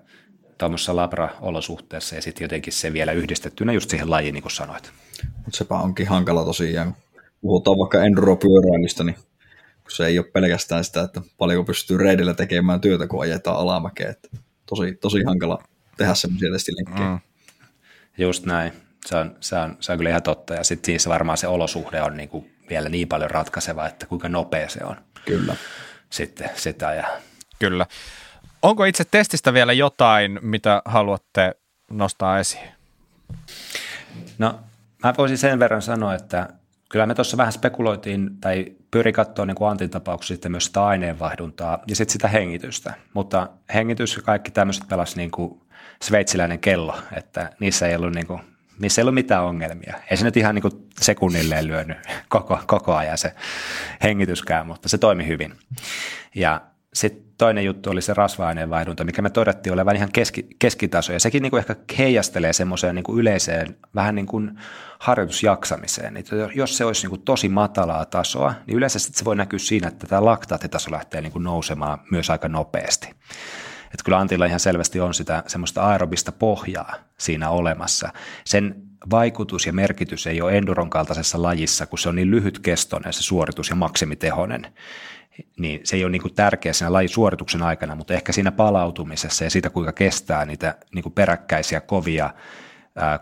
tuommoisessa labra-olosuhteessa ja sitten jotenkin se vielä yhdistettynä just siihen lajiin, niin kuin sanoit. Mutta sepä onkin hankala tosiaan. Puhutaan vaikka enduropyöräilystä, niin se ei ole pelkästään sitä, että paljonko pystyy reidillä tekemään työtä, kun ajetaan alamäkeä. Että tosi, tosi hankala tehdä semmoisia testilinkkejä. Mm. Just näin. Se on, se, on, se on kyllä ihan totta. Ja sitten siinä varmaan se olosuhde on niin kuin vielä niin paljon ratkaiseva, että kuinka nopea se on. Kyllä. Sitten sitä ja... Kyllä. Onko itse testistä vielä jotain, mitä haluatte nostaa esiin? No, mä voisin sen verran sanoa, että kyllä me tuossa vähän spekuloitiin tai pyri katsoa niin Antin tapauksessa sitten myös sitä aineenvaihduntaa ja sitten sitä hengitystä. Mutta hengitys ja kaikki tämmöiset pelasi niin kuin sveitsiläinen kello, että niissä ei ollut, niin kuin, niissä ei ollut mitään ongelmia. Ei se nyt ihan niin sekunnilleen lyönyt koko, koko ajan se hengityskään, mutta se toimi hyvin. Ja sitten toinen juttu oli se rasva vaihdunta, mikä me todettiin olevan ihan keski, keskitaso, ja sekin niin kuin ehkä heijastelee semmoiseen niin yleiseen vähän niin kuin harjoitusjaksamiseen. Että jos se olisi niin kuin tosi matalaa tasoa, niin yleensä se voi näkyä siinä, että tämä laktaattitaso lähtee niin kuin nousemaan myös aika nopeasti. Että kyllä Antilla ihan selvästi on sitä semmoista aerobista pohjaa siinä olemassa. Sen vaikutus ja merkitys ei ole enduron kaltaisessa lajissa, kun se on niin lyhytkestoinen se suoritus ja maksimitehonen niin se ei ole niin kuin tärkeä siinä lajisuorituksen aikana, mutta ehkä siinä palautumisessa ja siitä, kuinka kestää niitä niin kuin peräkkäisiä kovia,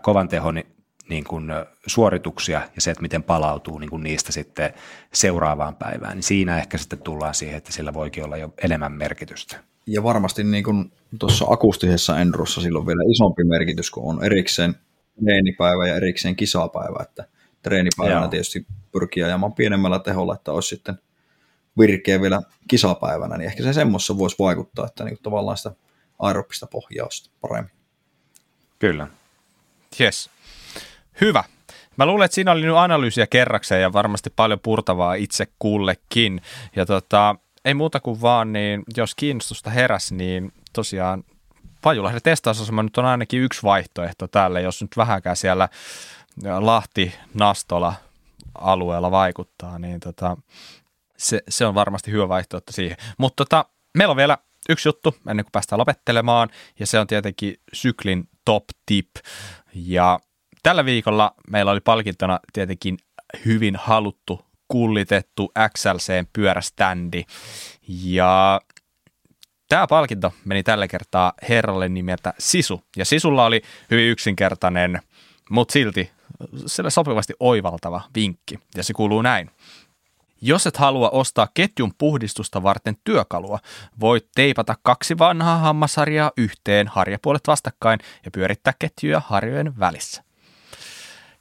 kovan tehon niin kuin suorituksia ja se, että miten palautuu niin kuin niistä sitten seuraavaan päivään, niin siinä ehkä sitten tullaan siihen, että sillä voikin olla jo enemmän merkitystä. Ja varmasti niin kuin tuossa akustisessa Endurossa silloin vielä isompi merkitys, kun on erikseen treenipäivä ja erikseen kisapäivä, että treenipäivänä Joo. tietysti pyrkii ajamaan pienemmällä teholla, että olisi sitten – virkeä vielä kisapäivänä, niin ehkä se semmoissa voisi vaikuttaa, että niin tavallaan sitä aerobista pohjaa paremmin. Kyllä. Yes. Hyvä. Mä luulen, että siinä oli nyt analyysiä kerrakseen ja varmasti paljon purtavaa itse kullekin. Ja tota, ei muuta kuin vaan, niin jos kiinnostusta heräs, niin tosiaan Pajulahden testausasema nyt on ainakin yksi vaihtoehto tälle, jos nyt vähänkään siellä Lahti, Nastola alueella vaikuttaa, niin tota, se, se on varmasti hyvä vaihtoehto siihen. Mutta tota, meillä on vielä yksi juttu ennen kuin päästään lopettelemaan, ja se on tietenkin syklin top tip. Ja tällä viikolla meillä oli palkintona tietenkin hyvin haluttu, kullitettu XLCn pyöräständi. Ja tämä palkinto meni tällä kertaa herralle nimeltä Sisu. Ja Sisulla oli hyvin yksinkertainen, mutta silti sille sopivasti oivaltava vinkki. Ja se kuuluu näin. Jos et halua ostaa ketjun puhdistusta varten työkalua, voit teipata kaksi vanhaa hammasharjaa yhteen harjapuolet vastakkain ja pyörittää ketjuja harjojen välissä.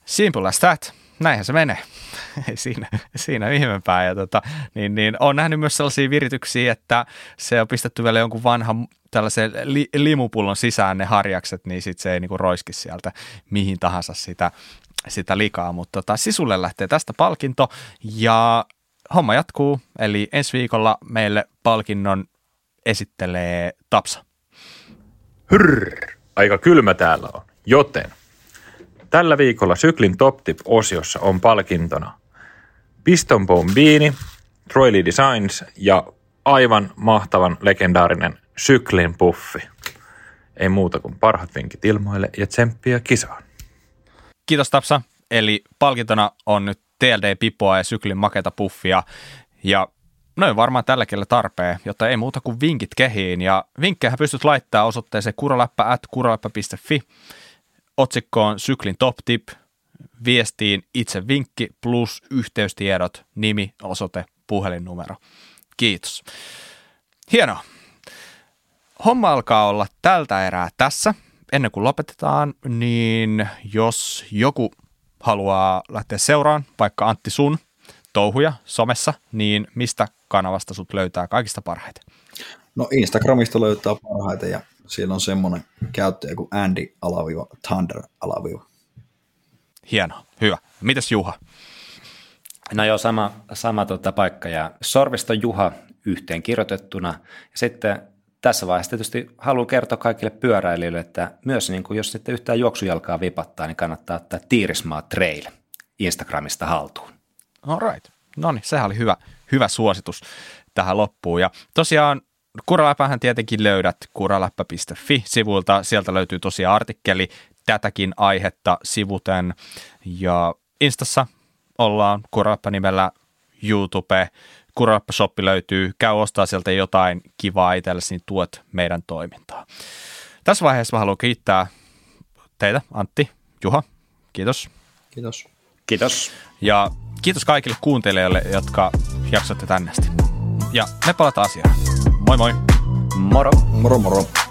Simple as that. Näinhän se menee. siinä, siinä ihmeempää. Ja tota, niin, niin, on nähnyt myös sellaisia virityksiä, että se on pistetty vielä jonkun vanhan tällaisen li, limupullon sisään ne harjakset, niin sitten se ei niinku roiski sieltä mihin tahansa sitä, sitä likaa. Mutta tota, sisulle lähtee tästä palkinto ja homma jatkuu, eli ensi viikolla meille palkinnon esittelee Tapsa. Hyrr, aika kylmä täällä on, joten tällä viikolla Syklin Top Tip-osiossa on palkintona Piston Bombini, Troy Lee Designs ja aivan mahtavan legendaarinen Syklin puffi. Ei muuta kuin parhaat vinkit ilmoille ja tsemppiä kisaan. Kiitos Tapsa. Eli palkintona on nyt TLD-pipoa ja syklin maketa puffia. Ja noin varmaan tällä kielellä tarpeen, jotta ei muuta kuin vinkit kehiin. Ja vinkkejä pystyt laittaa osoitteeseen kuraläppä at kuraläppä.fi. Otsikkoon syklin top tip, viestiin itse vinkki plus yhteystiedot, nimi, osoite, puhelinnumero. Kiitos. Hienoa. Homma alkaa olla tältä erää tässä. Ennen kuin lopetetaan, niin jos joku haluaa lähteä seuraan, vaikka Antti sun touhuja somessa, niin mistä kanavasta sut löytää kaikista parhaiten? No Instagramista löytää parhaiten ja siellä on semmoinen käyttäjä kuin Andy alaviva, Thunder alaviva. Hieno, hyvä. Mitäs Juha? No joo, sama, sama tota paikka ja Sorvisto Juha yhteen kirjoitettuna. Ja sitten tässä vaiheessa tietysti haluan kertoa kaikille pyöräilijöille, että myös niin kuin jos sitten yhtään juoksujalkaa vipattaa, niin kannattaa ottaa Tiirismaa Trail Instagramista haltuun. All right. No niin, sehän oli hyvä, hyvä suositus tähän loppuun. Ja tosiaan Kuraläppähän tietenkin löydät kuraläppä.fi-sivulta. Sieltä löytyy tosiaan artikkeli tätäkin aihetta sivuten. Ja Instassa ollaan Kuraläppä-nimellä YouTube. Kuraläppä-shoppi löytyy. Käy ostaa sieltä jotain kivaa itsellesi, niin tuot meidän toimintaa. Tässä vaiheessa mä haluan kiittää teitä, Antti, Juha. Kiitos. Kiitos. Kiitos. Ja kiitos kaikille kuuntelijoille, jotka jaksoitte tänne asti. Ja me palataan asiaan. Moi moi! Moro! Moro moro.